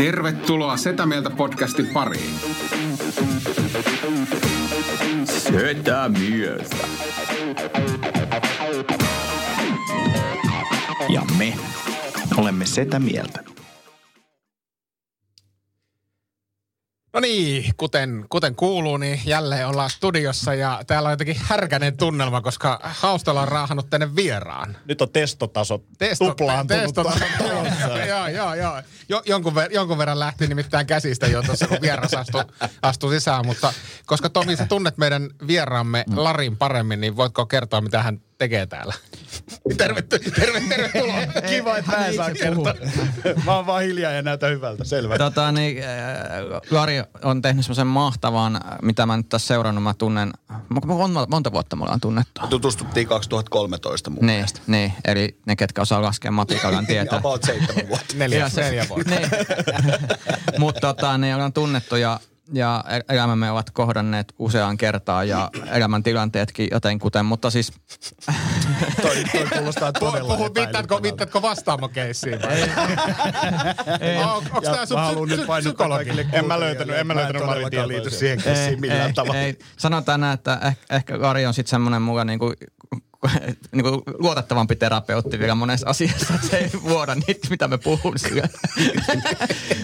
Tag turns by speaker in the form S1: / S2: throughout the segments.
S1: Tervetuloa Setä Mieltä podcastin pariin.
S2: Setä mieltä. Ja me olemme setä mieltä.
S3: No niin, kuten, kuten kuuluu, niin jälleen ollaan studiossa ja täällä on jotenkin härkäinen tunnelma, koska Haustala on raahannut tänne vieraan.
S4: Nyt on testotaso
S3: Testo,
S4: tuplaantunut.
S3: testotaso. joo, joo. Jo, jonkun, ver, jonkun verran lähti nimittäin käsistä jo tuossa, kun vieras astui, astui sisään. Mutta koska Tomi, sä tunnet meidän vieraamme Larin paremmin, niin voitko kertoa, mitä hän tekee täällä? Terve, terve, tervetuloa.
S4: Kiva, että mä en saa kertoa. Mä oon vaan hiljaa ja näytä hyvältä. Selvä.
S5: Tota, niin, äh, Lari on tehnyt semmoisen mahtavan, äh, mitä mä nyt tässä seurannut, mä tunnen, monta, monta vuotta me ollaan tunnettu.
S4: Tutustuttiin 2013 mun
S5: Niin,
S4: mielestä.
S5: niin, eli ne, ketkä osaa laskea matikallaan tietää.
S4: About seitsemän vuotta.
S3: Neljä, neljä vuotta.
S5: niin. Mutta tota, ne ollaan tunnettu ja, ja elämämme ovat kohdanneet useaan kertaan ja elämäntilanteetkin jotenkuten, mutta siis
S4: toi, toi kuulostaa todella
S3: Puhu, viittaatko,
S4: epäilyttävältä.
S3: viittaatko vastaamokkeissiin? vai? On- Onko
S4: Ja
S3: tämä sun
S4: mä haluan
S3: psy-
S4: nyt
S3: psykologi?
S4: kaikille En mä löytänyt, en mä löytänyt Marin Marin liity siihen kessiin millään tavalla.
S5: ei. Sanotaan näin, että ehkä, ehkä Lari on sitten semmoinen mulla niinku, niinku luotettavampi terapeutti vielä monessa asiassa, että se ei vuoda niitä, mitä me puhun sillä.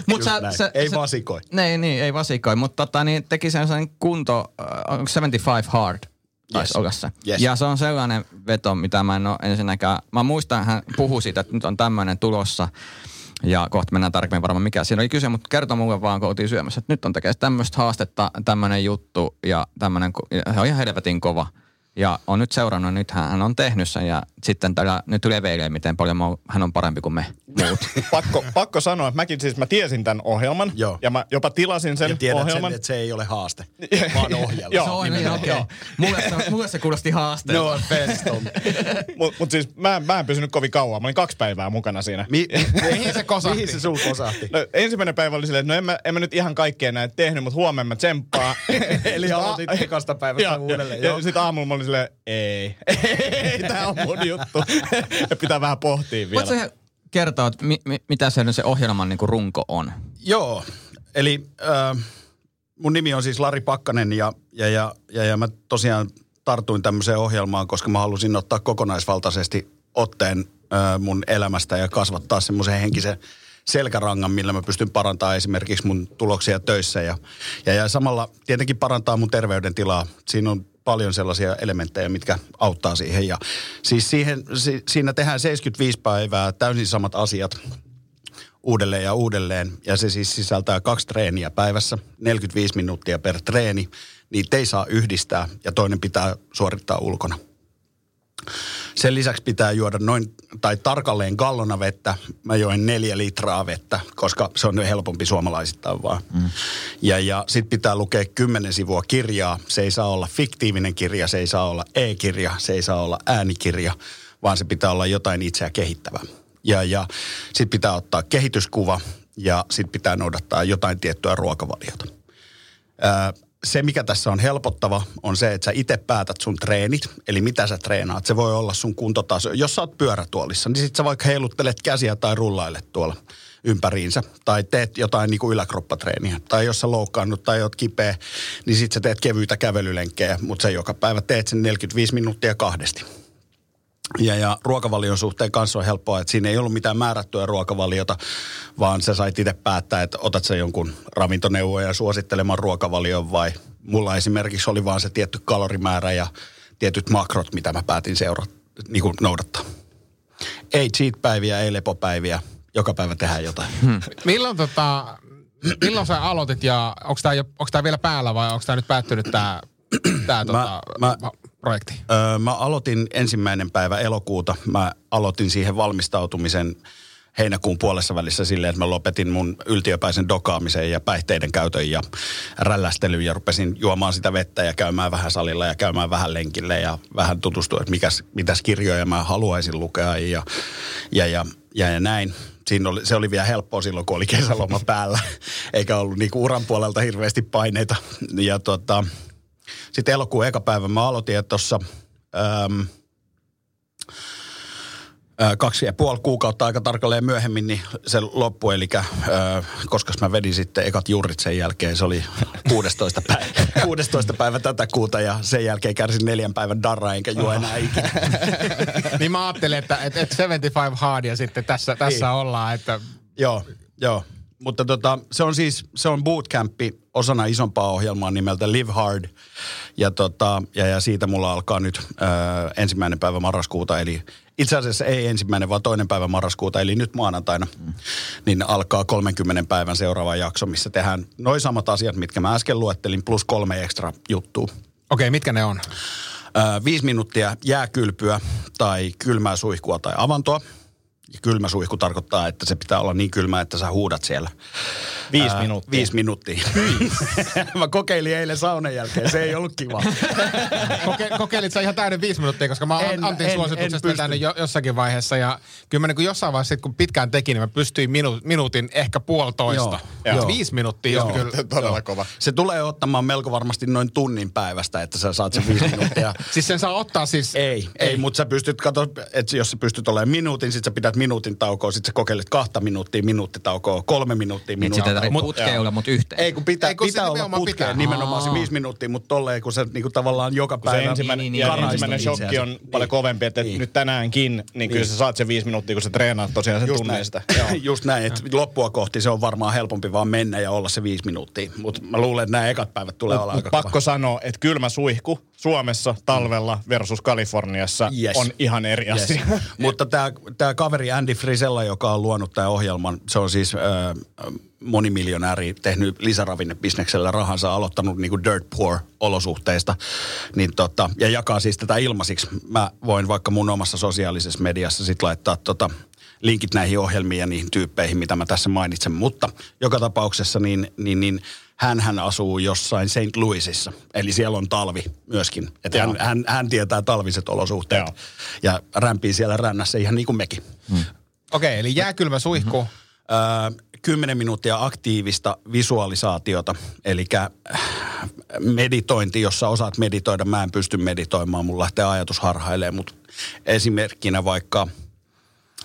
S5: Mut
S4: Just näin. Ei vasikoi.
S5: Niin, niin, ei vasikoi, mutta tota, niin teki sen kunto, äh, onko 75 hard, taisi
S4: Yes.
S5: olla se.
S4: Yes.
S5: Ja se on sellainen veto, mitä mä en ole ensinnäkään, mä muistan, hän puhui siitä, että nyt on tämmöinen tulossa, ja kohta mennään tarkemmin varmaan mikä siinä oli kyse, mutta kertoi mulle vaan, kun oltiin syömässä, että nyt on tekemään tämmöistä haastetta, tämmöinen juttu ja tämmöinen, ja se on ihan helvetin kova. Ja on nyt seurannut, nyt hän on tehnyt sen ja sitten tällä nyt leveilee, miten paljon mä hän on parempi kuin me muut.
S4: Pakko, pakko sanoa, että mäkin siis mä tiesin tämän ohjelman.
S6: Joo.
S4: Ja mä jopa tilasin sen
S6: Ja tiedät
S4: ohjelman.
S6: sen, että se ei ole haaste, vaan ohjelma.
S4: Joo,
S5: se on, niin, okei.
S4: joo.
S5: Mulle, se, mulle se kuulosti haasteelta.
S6: No offense, Tom.
S4: Mut, mut siis mä, mä en pysynyt kovin kauan. Mä olin kaksi päivää mukana siinä.
S6: Mi-
S3: Mihin se kosahti?
S6: Mihin se sul kosahti?
S4: No, ensimmäinen päivä oli silleen, että no en mä, en mä nyt ihan kaikkea näitä tehnyt, mutta huomenna mä tsemppaan.
S6: Eli aloitit ekasta päivästä uudelleen,
S4: Ja,
S6: joo.
S4: ja sitten aamulla mä olin silleen, ei, ei, tää on mun juttu. pitää vähän pohtia vielä.
S5: Voitko kertoa, että mi, mi, mitä se, se ohjelman niin runko on?
S6: Joo, eli äh, mun nimi on siis Lari Pakkanen ja, ja, ja, ja, ja mä tosiaan tartuin tämmöiseen ohjelmaan, koska mä halusin ottaa kokonaisvaltaisesti otteen äh, mun elämästä ja kasvattaa semmoisen henkisen selkärangan, millä mä pystyn parantamaan esimerkiksi mun tuloksia töissä ja, ja, ja samalla tietenkin parantaa mun terveydentilaa. Siinä on paljon sellaisia elementtejä, mitkä auttaa siihen. Ja siis siihen, si, siinä tehdään 75 päivää täysin samat asiat uudelleen ja uudelleen. Ja se siis sisältää kaksi treeniä päivässä, 45 minuuttia per treeni. Niitä ei saa yhdistää ja toinen pitää suorittaa ulkona. Sen lisäksi pitää juoda noin, tai tarkalleen gallona vettä. Mä join neljä litraa vettä, koska se on helpompi suomalaisittain vaan. Mm. Ja, ja sit pitää lukea kymmenen sivua kirjaa. Se ei saa olla fiktiivinen kirja, se ei saa olla e-kirja, se ei saa olla äänikirja, vaan se pitää olla jotain itseä kehittävää. Ja, ja sit pitää ottaa kehityskuva ja sit pitää noudattaa jotain tiettyä ruokavaliota. Se, mikä tässä on helpottava, on se, että sä itse päätät sun treenit, eli mitä sä treenaat. Se voi olla sun kuntotaso. Jos sä oot pyörätuolissa, niin sit sä vaikka heiluttelet käsiä tai rullailet tuolla ympäriinsä. Tai teet jotain niin kuin yläkroppatreeniä. Tai jos sä loukkaannut tai oot kipeä, niin sit sä teet kevyitä kävelylenkkejä. Mutta sä joka päivä teet sen 45 minuuttia kahdesti. Ja, ja ruokavalion suhteen kanssa on helppoa, että siinä ei ollut mitään määrättyä ruokavaliota, vaan sä sait itse päättää, että otat sä jonkun ravintoneuvoja suositteleman ruokavalion vai mulla esimerkiksi oli vaan se tietty kalorimäärä ja tietyt makrot, mitä mä päätin seurata, niin kuin noudattaa. Ei cheat-päiviä, ei lepopäiviä, joka päivä tehdään jotain. Hmm.
S3: Milloin, tota, milloin sä aloitit ja onko tämä vielä päällä vai onko tämä nyt päättynyt tämä tää, tota,
S6: mä-
S3: projekti?
S6: Öö, mä aloitin ensimmäinen päivä elokuuta. Mä aloitin siihen valmistautumisen heinäkuun puolessa välissä silleen, että mä lopetin mun yltiöpäisen dokaamisen ja päihteiden käytön ja rällästelyn ja rupesin juomaan sitä vettä ja käymään vähän salilla ja käymään vähän lenkille ja vähän tutustua, että mikäs, mitäs kirjoja mä haluaisin lukea ja, ja, ja, ja, ja näin. Siinä oli, se oli vielä helppoa silloin, kun oli kesäloma päällä, eikä ollut niinku uran puolelta hirveästi paineita. Ja tota, sitten elokuun eka päivä mä aloitin, että tuossa kaksi ja puoli kuukautta aika tarkalleen myöhemmin, niin se loppui. Eli koska mä vedin sitten ekat juurit sen jälkeen, se oli 16. päivä, 16. päivä tätä kuuta ja sen jälkeen kärsin neljän päivän darra enkä juo enää ikinä.
S3: niin mä ajattelin, että, että, että 75 hardia sitten tässä, tässä
S6: Niin.
S3: ollaan, että
S6: Joo, joo. Mutta tota, se on siis, se on bootcampi osana isompaa ohjelmaa nimeltä Live Hard. Ja, tota, ja, ja siitä mulla alkaa nyt ö, ensimmäinen päivä marraskuuta, eli itse asiassa ei ensimmäinen, vaan toinen päivä marraskuuta, eli nyt maanantaina, mm. niin alkaa 30 päivän seuraava jakso, missä tehdään noin samat asiat, mitkä mä äsken luettelin, plus kolme ekstra juttua.
S3: okei, mitkä ne on?
S6: Ö, viisi minuuttia jääkylpyä tai kylmää suihkua tai avantoa. Ja kylmä suihku tarkoittaa, että se pitää olla niin kylmä, että sä huudat siellä.
S4: Viisi
S6: Ää,
S4: minuuttia.
S6: Viisi minuuttia. Mä kokeilin eilen saunan jälkeen, se ei ollut kiva.
S3: Koke, kokeilit sä ihan täyden viisi minuuttia, koska mä
S6: En-
S3: Antin
S6: en-
S3: suosituksesta
S6: en
S3: vetänyt jo, jossakin vaiheessa. Ja kyllä mä niin kuin jossain vaiheessa, sit kun pitkään tekin, niin mä pystyin minu, minuutin, ehkä puolitoista.
S6: Joo, joo.
S3: Viisi minuuttia
S6: Joo.
S3: on kyllä.
S4: Todella kova.
S6: Se tulee ottamaan melko varmasti noin tunnin päivästä, että sä saat sen viisi minuuttia.
S3: Siis sen saa ottaa siis...
S6: Ei, ei, ei mutta sä pystyt, kato, että jos sä pystyt olemaan minuutin, sit sä pidät minuutin taukoa, sit sä kokeilet kahta minuuttia, minuuttitaukoa, kolme minuuttia,
S5: Niin tarvitse
S6: Mut-
S5: putkea olla, mutta yhteen.
S6: Ei kun pitää,
S3: Ei, kun se
S6: pitää olla
S3: nimenomaan
S6: putkeen,
S3: pitää.
S6: nimenomaan se viisi minuuttia, mutta tolleen kun se niinku tavallaan joka
S4: Kun se
S6: päivä
S4: ensimmäinen,
S5: niin,
S4: niin, ja ensimmäinen shokki on
S6: niin.
S4: paljon kovempi, että
S6: Niin.
S4: nyt tänäänkin, niin kyllä
S6: Niin.
S4: sä saat sen viisi minuuttia, kun sä treenaat tosiaan sen
S6: Just
S4: tunneen
S6: näin.
S4: sitä.
S6: Just näin, että loppua kohti se on varmaan helpompi vaan mennä ja olla se viisi minuuttia. Mutta mä luulen, että nämä ekat päivät tulee olla aika
S4: pakko sanoa, että kylmä suihku Suomessa talvella versus Kaliforniassa
S6: Yes.
S4: on ihan eri
S6: Yes.
S4: asia.
S6: Mutta tämä, kaveri Andy Frisella, joka on luonut tämän ohjelman, se on siis äh, monimiljonääri, tehnyt lisäravinnebisneksellä rahansa, aloittanut niin kuin dirt poor olosuhteista, niin tota, ja jakaa siis tätä ilmaisiksi. Mä voin vaikka mun omassa sosiaalisessa mediassa sit laittaa tota, linkit näihin ohjelmiin ja niihin tyyppeihin, mitä mä tässä mainitsen. Mutta joka tapauksessa niin, niin, niin hän, hän asuu jossain St. Louisissa, eli siellä on talvi myöskin. Että hän, hän, hän tietää talviset olosuhteet
S4: Joo.
S6: ja rämpii siellä rännässä ihan niin kuin mekin. Mm.
S3: Okei, eli jääkylmä suihku.
S6: Öö, 10 minuuttia aktiivista visualisaatiota, eli meditointi, jossa osaat meditoida. Mä en pysty meditoimaan, mulla lähtee ajatus harhailemaan, mutta esimerkkinä vaikka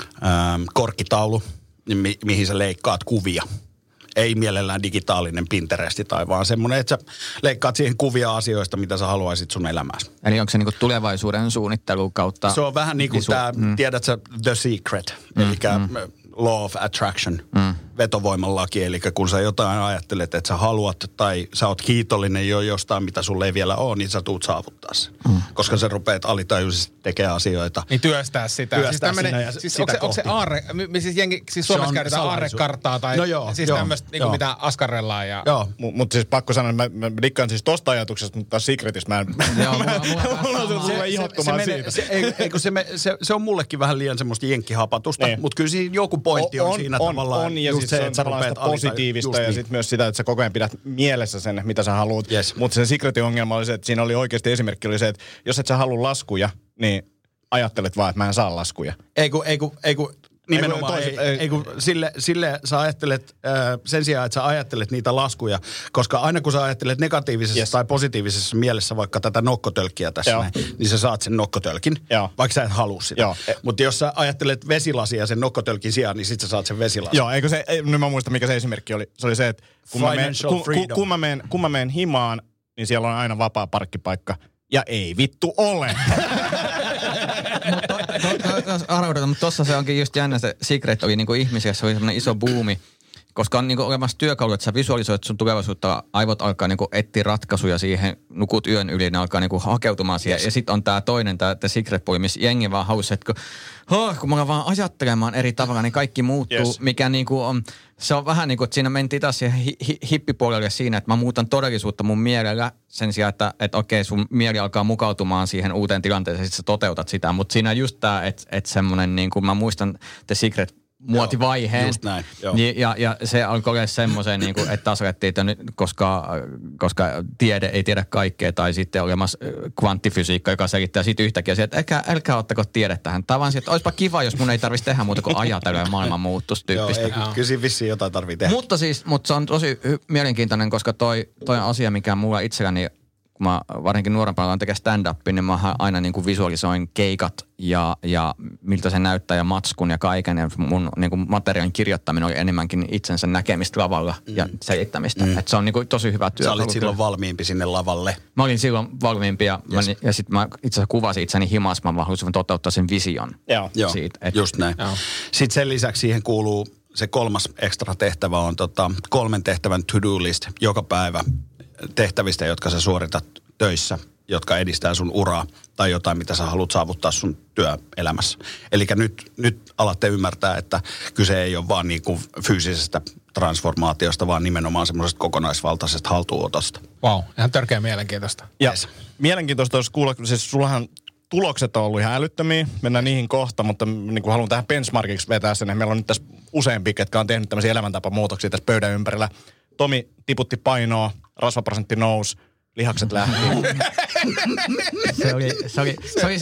S6: öö, korkkitaulu, niin mi- mihin sä leikkaat kuvia. Ei mielellään digitaalinen Pinteresti tai vaan semmoinen, että sä leikkaat siihen kuvia asioista, mitä sä haluaisit sun elämääsi.
S5: Eli onko se niinku tulevaisuuden suunnittelu kautta...
S6: Se on vähän niin kuin
S5: visu-
S6: tämä, mm. tiedät sä, The Secret, mm, eli mm. Law of Attraction, mm. Vetovoiman laki. Eli kun sä jotain ajattelet, että sä haluat tai sä oot kiitollinen jo jostain, mitä sulle ei vielä ole, niin sä tuut saavuttaa sen. Mm. Koska sä rupeat alitajuisesti tekemään asioita.
S3: Niin työstää sitä.
S6: Työstää
S3: siis tämmönen,
S6: sinä ja
S3: siis
S6: sitä
S3: onko, se, onko se aarre, siis, jengi, siis
S6: Se
S3: Suomessa
S6: on
S3: käytetään aarrekarttaa tai
S6: No joo,
S3: siis
S6: joo,
S3: tämmöistä, niin
S6: joo.
S3: mitä askarrellaan. Ja...
S6: Joo.
S4: Mutta siis pakko sanoa, että mä, mä dikkaan siis tosta ajatuksesta, mutta taas Secretistä mä en...
S5: Joo, mulla- mulla-
S4: mulla on se tulee ihottumaan
S6: menee-
S4: siitä.
S6: Se, ei, ei, kun se, me, se, se, on mullekin vähän liian semmoista jenkkihapatusta,
S4: Niin.
S6: mutta kyllä siinä joku pointti on, siinä
S4: on,
S6: tavallaan.
S4: on, ja
S6: just
S4: siis
S6: se, että sä rupeat
S4: positiivista ja
S6: just
S4: sitten myös sitä, että sä koko ajan pidät mielessä sen, mitä sä haluat.
S6: Yes.
S4: Mutta sen Secretin ongelma oli se, että siinä oli oikeasti esimerkki oli se, että jos et sä halua laskuja, niin ajattelet vaan, että mä en saa laskuja.
S6: Ei kun, ei kun, ei kun nimenomaan, ei,
S4: toiset-
S6: ei,
S4: ei-
S6: ei kun sille, sille sä ajattelet, äh, sen sijaan, että sä ajattelet niitä laskuja, koska aina kun sä ajattelet negatiivisessa
S4: Yes.
S6: tai positiivisessa mielessä vaikka tätä nokkotölkkiä tässä
S4: Joo.
S6: näin, niin sä saat sen nokkotölkin,
S4: Joo.
S6: vaikka sä et halua sitä.
S4: Joo.
S6: Mutta jos sä ajattelet vesilasia sen nokkotölkin sijaan, niin sit sä saat sen vesilasin.
S4: Joo, eikö se, ei, nyt mä muistan mikä se esimerkki oli. Se oli se, että kun mä, menen,
S6: Financial
S4: kun, kun, mä menen, kun mä menen himaan, niin siellä on aina vapaa parkkipaikka. Ja ei vittu ole.
S5: Arvoidaan, mutta tossa se onkin just jännä, se Secret oli niinku ihmisiä, se oli semmoinen iso buumi. Koska on niinku olemassa työkalu, että sä visualisoit sun tulevaisuutta, aivot alkaa niinku etsiä ratkaisuja siihen, nukut yön yli, ne alkaa niinku hakeutumaan siihen. Yes. Ja sitten on tämä toinen, tämä Secret Boy, missä jengi vaan halusi, että kun, huh, kun mä vaan ajattelemaan eri tavalla, niin kaikki muuttuu,
S4: Yes.
S5: yes. mikä niinku on, se on vähän niin kuin, että siinä mentiin taas siihen hi- hi- hippipuolelle siinä, että mä muutan todellisuutta mun mielellä sen sijaan, että, että okei, sun mieli alkaa mukautumaan siihen uuteen tilanteeseen, sit sä toteutat sitä. Mutta siinä just tämä, että, että semmoinen, niin kuin mä muistan The Secret muotivaiheen.
S6: just näin, joo.
S5: Niin, ja, ja se alkoi olla semmoisen, niin kuin, että taas alettiin, että nyt, koska, koska tiede ei tiedä kaikkea, tai sitten olemassa kvanttifysiikka, joka selittää sitten yhtäkkiä että älkää, älkää ottako tiedettä tähän. Tämä vaan että olisipa kiva, jos mun ei tarvitsisi tehdä muuta kuin ajatella ja maailman muuttuisi
S6: Joo,
S5: tyyppistä.
S6: ei, kyllä vissiin jotain tarvii tehdä.
S5: Mutta siis, mutta se on tosi mielenkiintoinen, koska toi, toi on asia, mikä mulla itselläni, kun mä varsinkin nuorempana aloin tekemään stand-upin, niin mä aina niin kuin visualisoin keikat ja, ja miltä se näyttää ja matskun ja kaiken. Ja mun niin kuin materiaalin kirjoittaminen oli enemmänkin itsensä näkemistä lavalla ja selittämistä. Mm. Et se on niin kuin tosi hyvä työ.
S6: Sä olit silloin valmiimpi sinne lavalle.
S5: Mä olin silloin valmiimpi ja, yes. mä, ja sitten mä itse asiassa kuvasin itseni himas, mä halusin toteuttaa sen vision.
S4: Joo.
S6: Joo,
S5: Siitä, et-
S6: just näin.
S3: Joo.
S6: Sitten sen lisäksi siihen kuuluu se kolmas ekstra tehtävä on tota, kolmen tehtävän to-do list joka päivä tehtävistä, jotka sä suoritat töissä, jotka edistää sun uraa tai jotain, mitä sä haluat saavuttaa sun työelämässä. Eli nyt, nyt alatte ymmärtää, että kyse ei ole vaan niin kuin fyysisestä transformaatiosta, vaan nimenomaan semmoisesta kokonaisvaltaisesta haltuunotosta.
S3: Wow, ihan törkeä mielenkiintoista.
S4: Ja
S6: Yes.
S4: mielenkiintoista olisi kuulla, siis sullahan tulokset on ollut ihan älyttömiä, mennään niihin kohta, mutta niin kuin haluan tähän benchmarkiksi vetää sen, että meillä on nyt tässä useampi, jotka on tehnyt tämmöisiä elämäntapamuutoksia tässä pöydän ympärillä. Tomi tiputti painoa, rasvaprosentti nousi, lihakset lähti.
S5: Se oli, se oli, se oli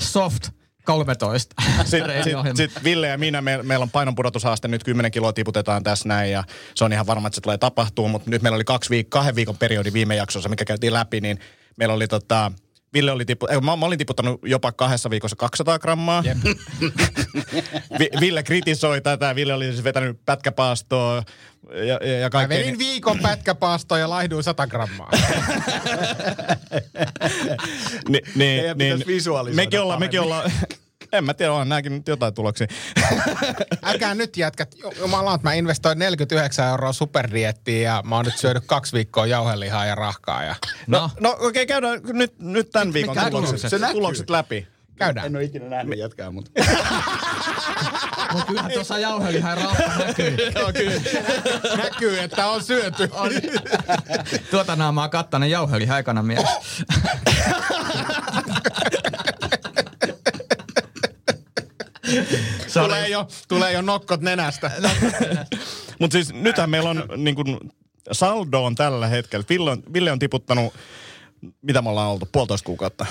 S5: soft 13.
S4: Sitten sit, sit Ville ja minä, me, meillä on painonpudotushaaste, nyt 10 kiloa tiputetaan tässä näin ja se on ihan varma, että se tulee tapahtuu, mutta nyt meillä oli kaksi viik- kahden viikon periodi viime jaksossa, mikä käytiin läpi, niin meillä oli tota, Ville oli tipu, ei, mä, mä olin tiputtanut jopa kahdessa viikossa 200 grammaa. Vi, Ville kritisoi tätä, Ville oli siis vetänyt pätkäpaastoa ja, ja, ja
S3: Mä
S4: kaikkea.
S3: vedin viikon pätkäpaastoon ja laihduin 100 grammaa.
S4: Ni, niin,
S6: Teidän pitäisi visualisoida
S4: mekin ollaan, mekin ollaan, en mä tiedä, on nämäkin nyt jotain tuloksia.
S3: Älkää nyt jätkät, jumala, että mä investoin 49 euroa superdiettiin ja mä oon nyt syönyt kaksi viikkoa jauhelihaa ja rahkaa. Ja...
S4: No, no okei, okay, käydään nyt, nyt tämän viikon
S5: mikä
S4: tulokset?
S6: Se näkyy.
S4: tulokset läpi.
S3: Käydään.
S6: En ole ikinä nähnyt jätkää, mutta...
S5: Mutta kyllähän tuossa jauhelihan ja rahka näkyy.
S3: Joo, kyllä. Näkyy, että on syöty.
S5: On. Tuota naamaa kattainen jauhelihan ekana mies.
S3: Tulee jo, tulee jo nokkot nenästä.
S4: Mutta siis nythän meillä on niin kun, saldo on tällä hetkellä. Ville on, Ville on tiputtanut, mitä me ollaan oltu, puolitoista kuukautta.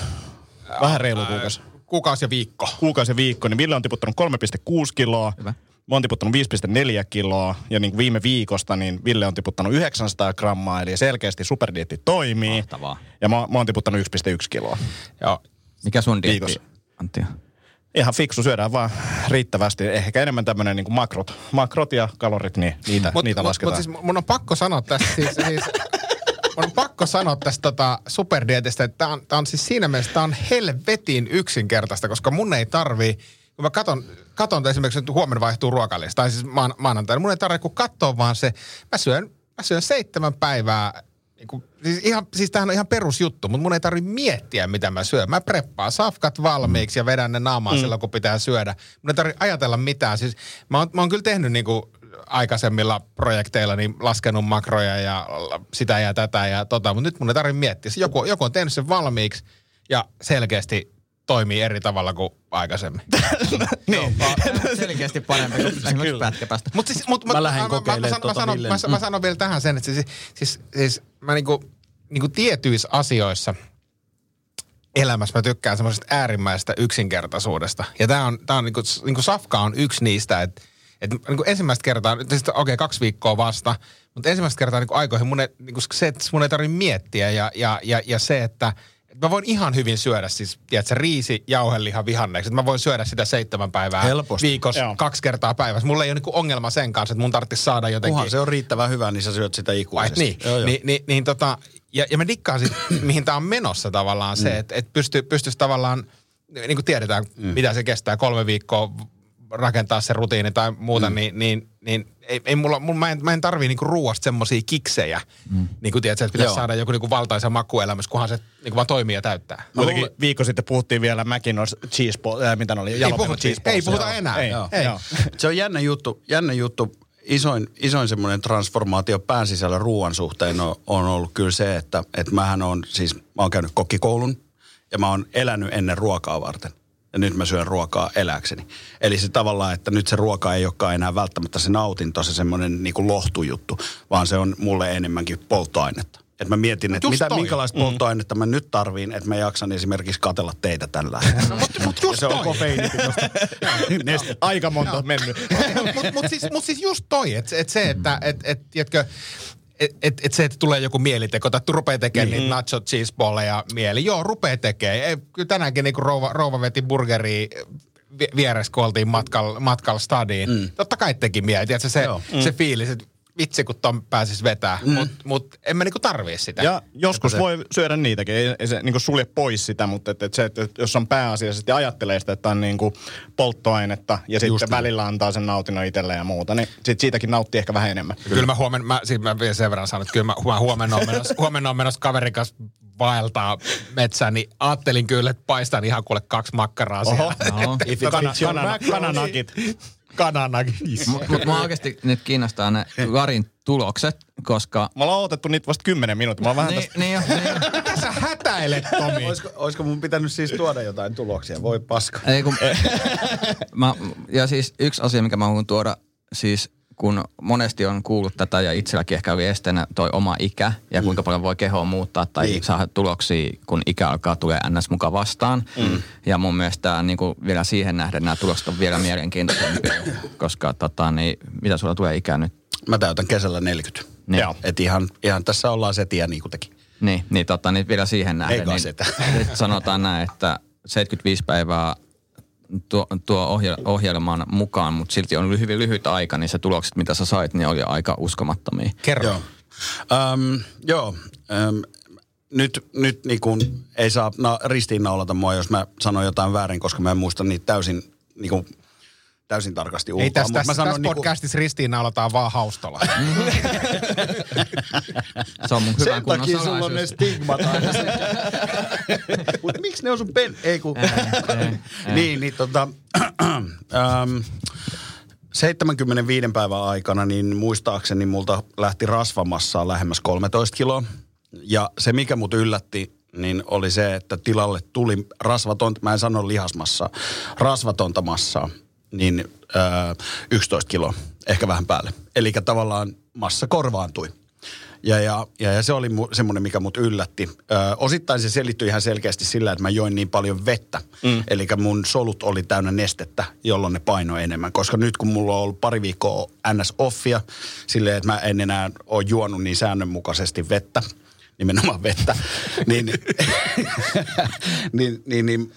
S4: Vähän reilu kuukausi.
S3: Kuukausi ja viikko.
S4: Kuukausi ja viikko, niin Ville on tiputtanut 3,6 kiloa.
S5: Hyvä.
S4: Mä oon tiputtanut 5,4 kiloa ja niin kuin viime viikosta niin Ville on tiputtanut 900 grammaa, eli selkeästi superdietti toimii.
S5: Mahtavaa.
S4: Ja mä, mä oon tiputtanut 1,1 kiloa.
S3: Joo.
S5: Mikä sun dietti,
S4: Viikossa.
S5: Antti? on?
S4: Ihan fiksu, syödään vaan riittävästi. Ehkä enemmän tämmöinen niin makrot. Makrot ja kalorit, niin niitä,
S3: Mut,
S4: niitä
S3: mut,
S4: lasketaan.
S3: mut siis mun on pakko sanoa tästä siis, siis mun on pakko sanoa tästä tota superdietistä, että tää on, tää on siis siinä mielessä tää on helvetin yksinkertaista, koska mun ei tarvii, kun mä katon, katon esimerkiksi nyt huomenna vaihtuu ruokalista, tai siis maan, maanantaina, mun ei tarvitse kun katsoa vaan se, mä syön, mä syön seitsemän päivää niin kuin, siis, ihan, siis tämähän on ihan perusjuttu, mutta mun ei tarvitse miettiä, mitä mä syön. Mä preppaan safkat valmiiksi ja vedän ne naamaan mm. silloin, kun pitää syödä. Mun ei tarvitse ajatella mitään. Siis, mä, oon, mä oon kyllä tehnyt niin kuin aikaisemmilla projekteilla niin laskenut makroja ja sitä ja tätä ja tota, mutta nyt mun ei tarvitse miettiä. Se Joku, joku on tehnyt sen valmiiksi ja selkeästi toimii eri tavalla kuin aikaisemmin.
S5: Niin. Selkeästi parempi kuin esimerkiksi pätkäpästä.
S3: Mutta siis, mut,
S6: Mä lähden
S3: mä,
S6: kokeilemaan
S3: mä, mä,
S6: tota
S3: mä sanon vielä tähän sen, että siis, siis, siis mä niinku, niinku tietyissä asioissa elämässä mä tykkään semmoisesta äärimmäisestä yksinkertaisuudesta. Ja tää on, tää on niinku, niinku Safka on yksi niistä, että et, niinku ensimmäistä kertaa, siis, okei okay, kaksi viikkoa vasta, mutta ensimmäistä kertaa niinku aikoihin mun ei, niinku se, että mun ei tarvitse miettiä ja, ja, ja, ja se, että et mä voin ihan hyvin syödä siis, tiedätkö, riisi, jauheliha, vihanneksi. Että mä voin syödä sitä seitsemän päivää
S6: Helposti.
S3: viikossa
S4: Joo.
S3: kaksi kertaa päivässä. Mulla ei ole niinku ongelma sen kanssa, että mun tarvitsisi saada jotenkin...
S6: Kunhan se on riittävän hyvä, niin sä syöt sitä ikuisesti.
S3: niin,
S6: Joo, joo.
S3: niin, niin, niin tota, ja, ja mä dikkaan sit, mihin tää on menossa tavallaan se, että et pysty, pystyisi tavallaan, niin kuin tiedetään, mm. mitä se kestää, kolme viikkoa rakentaa se rutiini tai muuta, mm. niin, niin, niin ei, ei mulla, mulla, mä en, mä en tarvii niinku ruuasta semmosia kiksejä, mm. niin kuin tiedät, että pitäisi
S6: Joo.
S3: saada joku niinku valtaisa makuelämys, kunhan se niinku vaan toimii ja täyttää.
S4: Kuitenkin viikko sitten puhuttiin vielä McInnes cheese ball, äh, mitä ne oli?
S3: Ei,
S4: Jalapeno
S3: puhuttiin,
S4: cheese balls.
S3: ei puhuta
S4: Joo.
S3: enää.
S4: Ei,
S3: Joo.
S4: ei.
S3: ei.
S4: Joo.
S6: Se on jännä juttu, jännä juttu. Isoin, isoin semmoinen transformaatio pään sisällä ruoan suhteen on, on ollut kyllä se, että, että mähän on siis, mä oon käynyt kokkikoulun ja mä oon elänyt ennen ruokaa varten. Ja nyt mä syön ruokaa eläkseni. Eli se tavallaan, että nyt se ruoka ei olekaan enää välttämättä se nautinto, se semmoinen niin kuin lohtujuttu, vaan se on mulle enemmänkin polttoainetta. Että mä mietin, että
S3: just
S6: mitä,
S3: toi.
S6: minkälaista polttoainetta mä nyt tarviin, että mä jaksan esimerkiksi katella teitä tällä. No,
S3: Mut, mut just
S6: se on
S3: toi.
S6: Neste.
S4: Aika monta on mennyt.
S3: Mutta mut siis, mut siis just toi, että et se, että et, et, tiedätkö, et, et, et se, että tulee joku mieliteko, tai rupeaa tekemään niin. niitä nacho cheese balleja mieli. Joo, rupeaa tekemään. Kyllä tänäänkin niinku rouva, rouva veti burgeria vi- vieressä, kun oltiin matkalla, matkalla stadiin. Mm. Totta kai teki mieli. Tiedätkö, se,
S6: Mm.
S3: se fiilis, että vitsi kun ton pääsis vetää. Mm. Mutta mut en mä niinku tarvii sitä.
S4: Ja joskus
S3: Että se-
S4: voi syödä niitäkin, ei, ei se niin sulje pois sitä, mutta et, et se, että jos on pääasiallisesti ajattelee sitä, että on niin polttoainetta ja sitten
S6: Just
S4: välillä antaa sen nautinnon itselleen ja muuta, niin sit siitäkin nauttii ehkä vähän enemmän.
S3: Kyllä, kyllä mä huomenna, mä, siis mä vielä sen verran sanon, että kyllä mä, mä huomenna, on menossa, huomenna on menossa kaverin kanssa vaeltaa metsään, niin ajattelin kyllä, että paistan ihan kuule kaksi makkaraa
S4: Oho,
S3: siellä.
S5: No.
S4: If it kana, kana, kananakit.
S3: Kananakin.
S5: Mutta mut mua oikeasti nyt kiinnostaa ne Larin tulokset, koska...
S4: Me ollaan odotettu niitä vasta 10 minuuttia. Mä oon vähän
S5: Niin,
S4: tästä...
S5: niin, jo, niin jo.
S3: Mitä sä hätäilet, Tomi?
S6: Olisiko, olisiko mun pitänyt siis tuoda jotain tuloksia? Voi paska.
S5: Ei kun, mä, ja siis yksi asia, mikä mä haluan tuoda, siis kun monesti on kuullut tätä ja itselläkin ehkä oli esteenä toi oma ikä ja kuinka paljon voi kehoa muuttaa tai
S6: Niin.
S5: saada tuloksia, kun ikä alkaa tulee ns. mukaan vastaan. Mm. Ja mun mielestä niin kuin vielä siihen nähden nämä tulokset on vielä mielenkiintoisempia, koska tota, niin, mitä sulla tulee ikää nyt?
S6: Mä täytän kesällä 40.
S5: Niin.
S6: Joo. Et ihan, ihan tässä ollaan setiä niin kuin teki.
S5: Niin, niin, tota, niin vielä siihen nähden.
S6: Eikä
S5: niin,
S6: sitä.
S5: sanotaan näin, että 75 päivää tuo, tuo ohjel, ohjelman mukaan, mutta silti on hyvin lyhyt aika, niin se tulokset, mitä sä sait, niin oli aika uskomattomia.
S3: Kerro.
S6: Joo. Um, joo. Um, nyt, nyt niin kuin ei saa na, ristiinnaulata mua, jos mä sanon jotain väärin, koska mä en muista niitä täysin, niin kuin, täysin tarkasti ulkoa.
S3: Ei tässä, tässä,
S6: sanon
S3: tässä
S6: niinku-
S3: podcastissa ristiinnaulataan vaan haustolla.
S5: Se on mun hyvän
S6: Sen
S5: kunnon
S6: takia sulla on ne stigmat aina. Mutta miksi ne on sun pen... Ei kun... niin, niin tota... ähm, 75 päivän aikana, niin muistaakseni multa lähti rasvamassaa lähemmäs 13 kiloa. Ja se, mikä mut yllätti, niin oli se, että tilalle tuli rasvatonta, mä en sano lihasmassaa, rasvatonta massaa, niin äh, 11 kiloa, ehkä vähän päälle. Eli tavallaan massa korvaantui. Ja, ja, ja, ja se oli mu, semmoinen, mikä mut yllätti. Ö, osittain se selittyi ihan selkeästi sillä, että mä join niin paljon vettä. Mm. Eli mun solut oli täynnä nestettä, jolloin ne painoi enemmän. Koska nyt kun mulla on ollut pari viikkoa NS-offia, silleen, että mä en enää ole juonut niin säännönmukaisesti vettä, nimenomaan vettä, niin, niin, niin, niin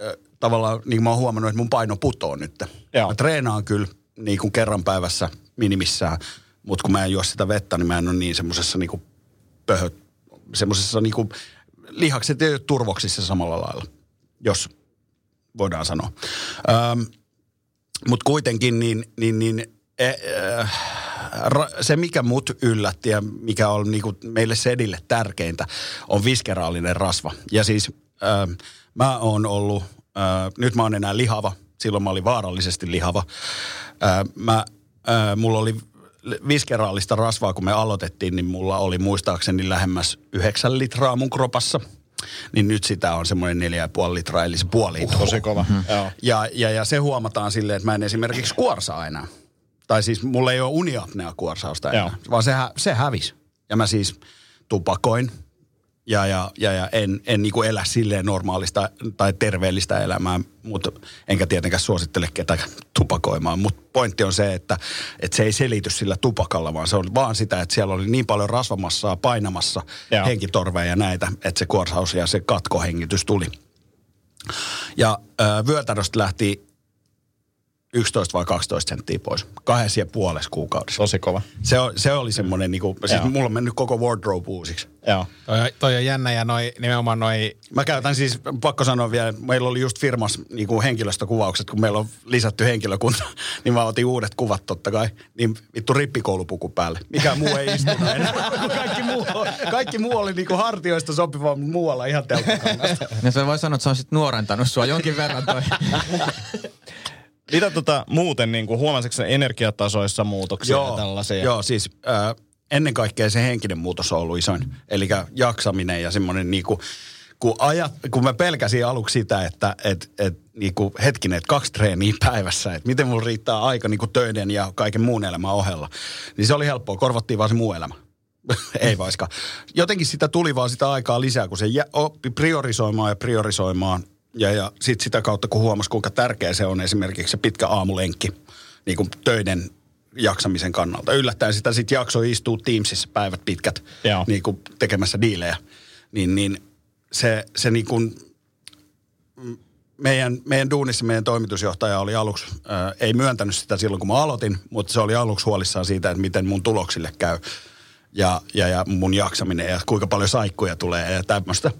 S6: ö, tavallaan niin mä oon huomannut, että mun paino putoo nyt.
S4: Joo.
S6: Mä treenaan kyllä niin kuin kerran päivässä minimissään, mutta kun mä en juo sitä vettä, niin mä en ole niin semmoisessa niin pöhö, semmoisessa niin kuin, lihakset ei ole turvoksissa samalla lailla, jos voidaan sanoa. Ähm, mutta kuitenkin niin, niin, niin äh, ra, se, mikä mut yllätti ja mikä on niinku meille sedille tärkeintä, on viskeraalinen rasva. Ja siis äh, mä oon ollut, äh, nyt mä oon enää lihava, silloin mä olin vaarallisesti lihava. Äh, mä, äh, mulla oli viskeraalista rasvaa, kun me aloitettiin, niin mulla oli muistaakseni lähemmäs 9 litraa mun kropassa. Niin nyt sitä on semmoinen neljä ja puoli litraa, eli se puoli litraa.
S4: Tosi kova. Joo.
S6: Ja, ja, ja se huomataan silleen, että mä en esimerkiksi kuorsaa enää. Tai siis mulla ei ole uniapnea kuorsausta enää,
S4: Joo.
S6: vaan se, hä- se hävisi. Ja mä siis tupakoin ja, ja, ja, ja en, en niinku elä silleen normaalista tai terveellistä elämää, mutta enkä tietenkään suosittele ketään tupakoimaan. Mutta pointti on se, että, että se ei selity sillä tupakalla, vaan se on vaan sitä, että siellä oli niin paljon rasvamassaa painamassa
S4: Joo.
S6: henkitorveja ja näitä, että se kuorsaus ja se katkohengitys tuli. Ja äh, vyötäröstä lähti 11 vai 12 senttiä pois. Kahdessa ja puolessa kuukaudessa.
S4: Tosi kova.
S6: Se, on, se oli semmoinen, niinku, siis
S4: Joo.
S6: mulla on mennyt koko wardrobe uusiksi.
S4: Joo.
S3: Toi, toi on jännä ja noi, nimenomaan noi
S6: Mä käytän siis, pakko sanoa vielä, että meillä oli just firmas niin kuin henkilöstökuvaukset, kun meillä on lisätty henkilökunta, niin mä otin uudet kuvat totta kai, niin vittu rippikoulupuku päälle. Mikä muu ei istunut enää. kaikki, muu, kaikki muu oli niin kuin hartioista sopiva, mutta muualla ihan telkkakangasta.
S5: Ja se voi sanoa, että se on sitten nuorentanut sua jonkin verran toi.
S4: Mitä tota muuten, niin kuin, huomasitko energiatasoissa muutoksia ja tällaisia?
S6: Joo, siis äh, ennen kaikkea se henkinen muutos on ollut isoin. Eli jaksaminen ja semmoinen niinku, kun, ajat, kun mä pelkäsin aluksi sitä, että et, et, niinku, hetkinen, että kaksi treeniä päivässä, että miten mulla riittää aika niinku töiden ja kaiken muun elämän ohella, niin se oli helppoa, korvattiin vaan se muu elämä. Ei vaiska. Jotenkin sitä tuli vaan sitä aikaa lisää, kun se oppi priorisoimaan ja priorisoimaan. Ja, ja sitten sitä kautta, kun huomasi, kuinka tärkeä se on esimerkiksi se pitkä aamulenkki niin kuin töiden jaksamisen kannalta. Yllättäen sitä sitten jakso istuu Teamsissa päivät pitkät
S4: Joo.
S6: niin kuin tekemässä diilejä. Niin, niin se, se niin kuin, mm, meidän, meidän duunissa meidän toimitusjohtaja oli aluksi, äh, ei myöntänyt sitä silloin kun mä aloitin, mutta se oli aluksi huolissaan siitä, että miten mun tuloksille käy ja, ja, ja mun jaksaminen ja kuinka paljon saikkuja tulee ja tämmöistä.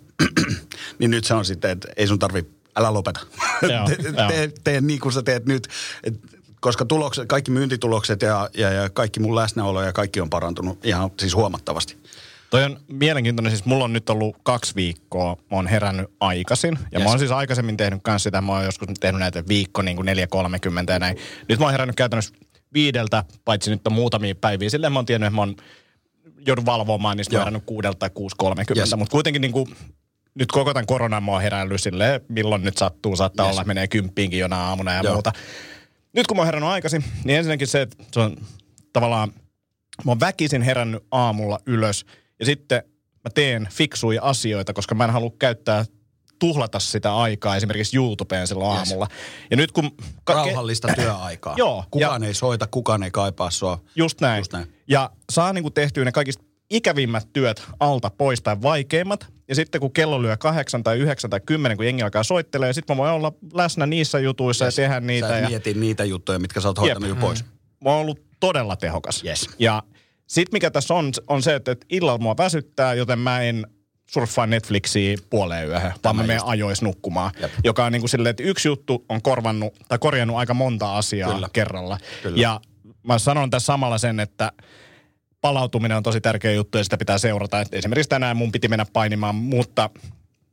S6: niin nyt se on sitten, että ei sun tarvi, älä lopeta.
S4: Joo,
S6: te, tee, tee niin kuin sä teet nyt. Et, koska tulokset, kaikki myyntitulokset ja, ja, ja kaikki mun läsnäolo ja kaikki on parantunut ihan siis huomattavasti.
S4: Toi on mielenkiintoinen, siis mulla on nyt ollut kaksi viikkoa, mä oon herännyt aikaisin. Ja yes. mä oon siis aikaisemmin tehnyt kans sitä, mä oon joskus tehnyt näitä viikko niin kuin 4.30 ja näin. Nyt mä oon herännyt käytännössä viideltä, paitsi nyt on muutamia päiviä. Silleen mä oon tiennyt, että mä oon joudun valvomaan, niin sit mä oon
S6: Joo.
S4: herännyt kuudelta tai 6.30.
S6: Yes.
S4: Mutta kuitenkin niin kuin, nyt koko tämän koronan mä oon herännyt silleen, milloin nyt sattuu, saattaa
S6: yes.
S4: olla, menee kymppiinkin jona aamuna ja
S6: Joo.
S4: muuta. Nyt kun mä oon herännyt aikaisin, niin ensinnäkin se, että se on tavallaan, mä oon väkisin herännyt aamulla ylös ja sitten mä teen fiksuja asioita, koska mä en halua käyttää tuhlata sitä aikaa esimerkiksi YouTubeen silloin
S6: Yes.
S4: aamulla. Ja nyt kun... ka-
S6: Rauhallista työaikaa.
S4: Joo,
S6: Kukaan ei soita, kukaan ei kaipaa sua.
S4: Just näin.
S6: Just näin.
S4: Ja saa niin kuin tehtyä ne kaikista ikävimmät työt alta pois tai vaikeimmat. Ja sitten kun kello lyö kahdeksan tai yhdeksän tai kymmenen, kun jengi alkaa soittelee, sitten mä voin olla läsnä niissä jutuissa yes. ja tehdä niitä.
S6: Sä
S4: ja...
S6: mieti niitä juttuja, mitkä sä oot hoitanut jo pois.
S4: Mä oon ollut todella tehokas.
S6: Yes.
S4: Ja sitten mikä tässä on, on se, että, että illalla mua väsyttää, joten mä en surffaa Netflixiä puoleen yöhön, vaan mä menen ajois nukkumaan.
S6: Jep.
S4: Joka on niin kuin silleen, että yksi juttu on korvannut tai korjannut aika monta asiaa
S6: Kyllä.
S4: kerralla.
S6: Kyllä.
S4: Ja mä sanon tässä samalla sen, että palautuminen on tosi tärkeä juttu ja sitä pitää seurata. Et esimerkiksi tänään mun piti mennä painimaan, mutta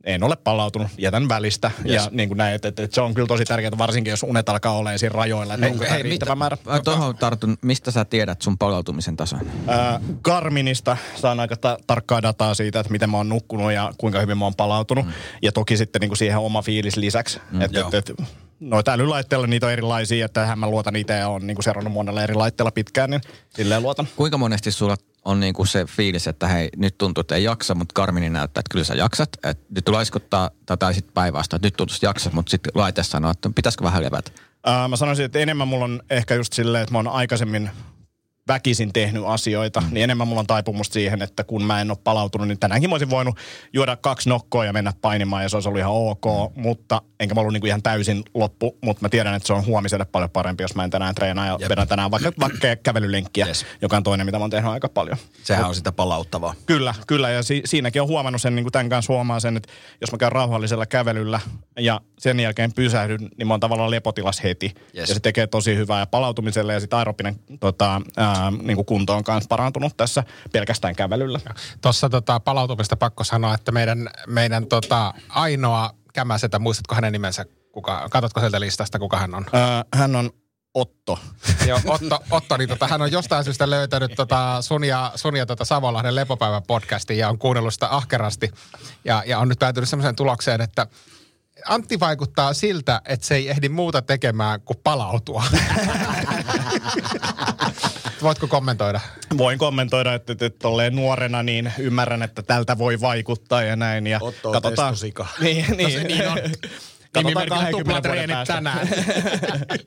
S4: en ole palautunut, jätän välistä.
S6: Yes.
S4: Ja niin kuin näin, että, että, että se on kyllä tosi tärkeää, varsinkin jos unet alkaa olemaan siinä rajoilla, että onko hei, riittävä määrä.
S5: Mä Tuohon tartun, mistä sä tiedät sun palautumisen tason?
S4: Ää, Garminista saan aika ta- tarkkaa dataa siitä, että miten mä oon nukkunut ja kuinka hyvin mä oon palautunut. Mm. Ja toki sitten niin kuin siihen oma fiilis lisäksi. Mm, että noita älylaitteilla niitä on erilaisia, että tähän mä luotan itse ja on niin kuin seurannut monella eri laitteella pitkään, niin silleen luotan.
S5: Kuinka monesti sulla on niinku se fiilis, että hei, nyt tuntuu, että ei jaksa, mutta Garmini näyttää, että kyllä sä jaksat. Et nyt laiskuttaa tai sitten päinvastoin, että nyt tuntuu, että jaksat, mutta sitten laite sanoo, että pitäisikö vähän levätä.
S4: Ää, mä sanoisin, että enemmän mulla on ehkä just silleen, että mä oon aikaisemmin väkisin tehnyt asioita, mm. niin enemmän mulla on taipumusta siihen, että kun mä en ole palautunut, niin tänäänkin mä olisin voinut juoda kaksi nokkoa ja mennä painimaan ja se olisi ollut ihan ok, mm. mutta enkä mä ollut niinku ihan täysin loppu, mutta mä tiedän, että se on huomiselle paljon parempi, jos mä en tänään treenaa ja
S6: Jep.
S4: vedän tänään vaikka, vaikka kävelylenkkiä,
S6: Yes.
S4: joka on toinen, mitä mä oon tehnyt aika paljon.
S6: Sehän on sitä palauttavaa.
S4: Kyllä, kyllä. Ja si- siinäkin on huomannut sen, niin kuin tämän kanssa huomaa sen, että jos mä käyn rauhallisella kävelyllä ja sen jälkeen pysähdyn, niin mä oon tavallaan lepotilas heti.
S6: Yes.
S4: Ja se tekee tosi hyvää. Ja palautumiselle ja sitten aerobinen tota, ää, niin kuin kunto on kanssa parantunut tässä pelkästään kävelyllä.
S3: Tuossa tota, palautumista pakko sanoa, että meidän, meidän tota, ainoa kämäsetä, muistatko hänen nimensä? Kuka, katsotko sieltä listasta, kuka hän on?
S4: Ää, hän on Otto.
S3: Joo, Otto, Otto niin tota, hän on jostain syystä löytänyt tota sun ja, sun ja tota Savonlahden lepopäivän podcastin ja on kuunnellut sitä ahkerasti. Ja, ja on nyt päätynyt sellaiseen tulokseen, että Antti vaikuttaa siltä, että se ei ehdi muuta tekemään kuin palautua. Voitko kommentoida?
S4: Voin kommentoida, että, että, että nuorena niin ymmärrän, että tältä voi vaikuttaa ja näin. Ja
S6: Otto on testosika.
S4: Niin, niin.
S3: No se niin on.
S4: Katsotaan
S3: Nimimerkillä
S4: 20 vuoden
S3: tänään.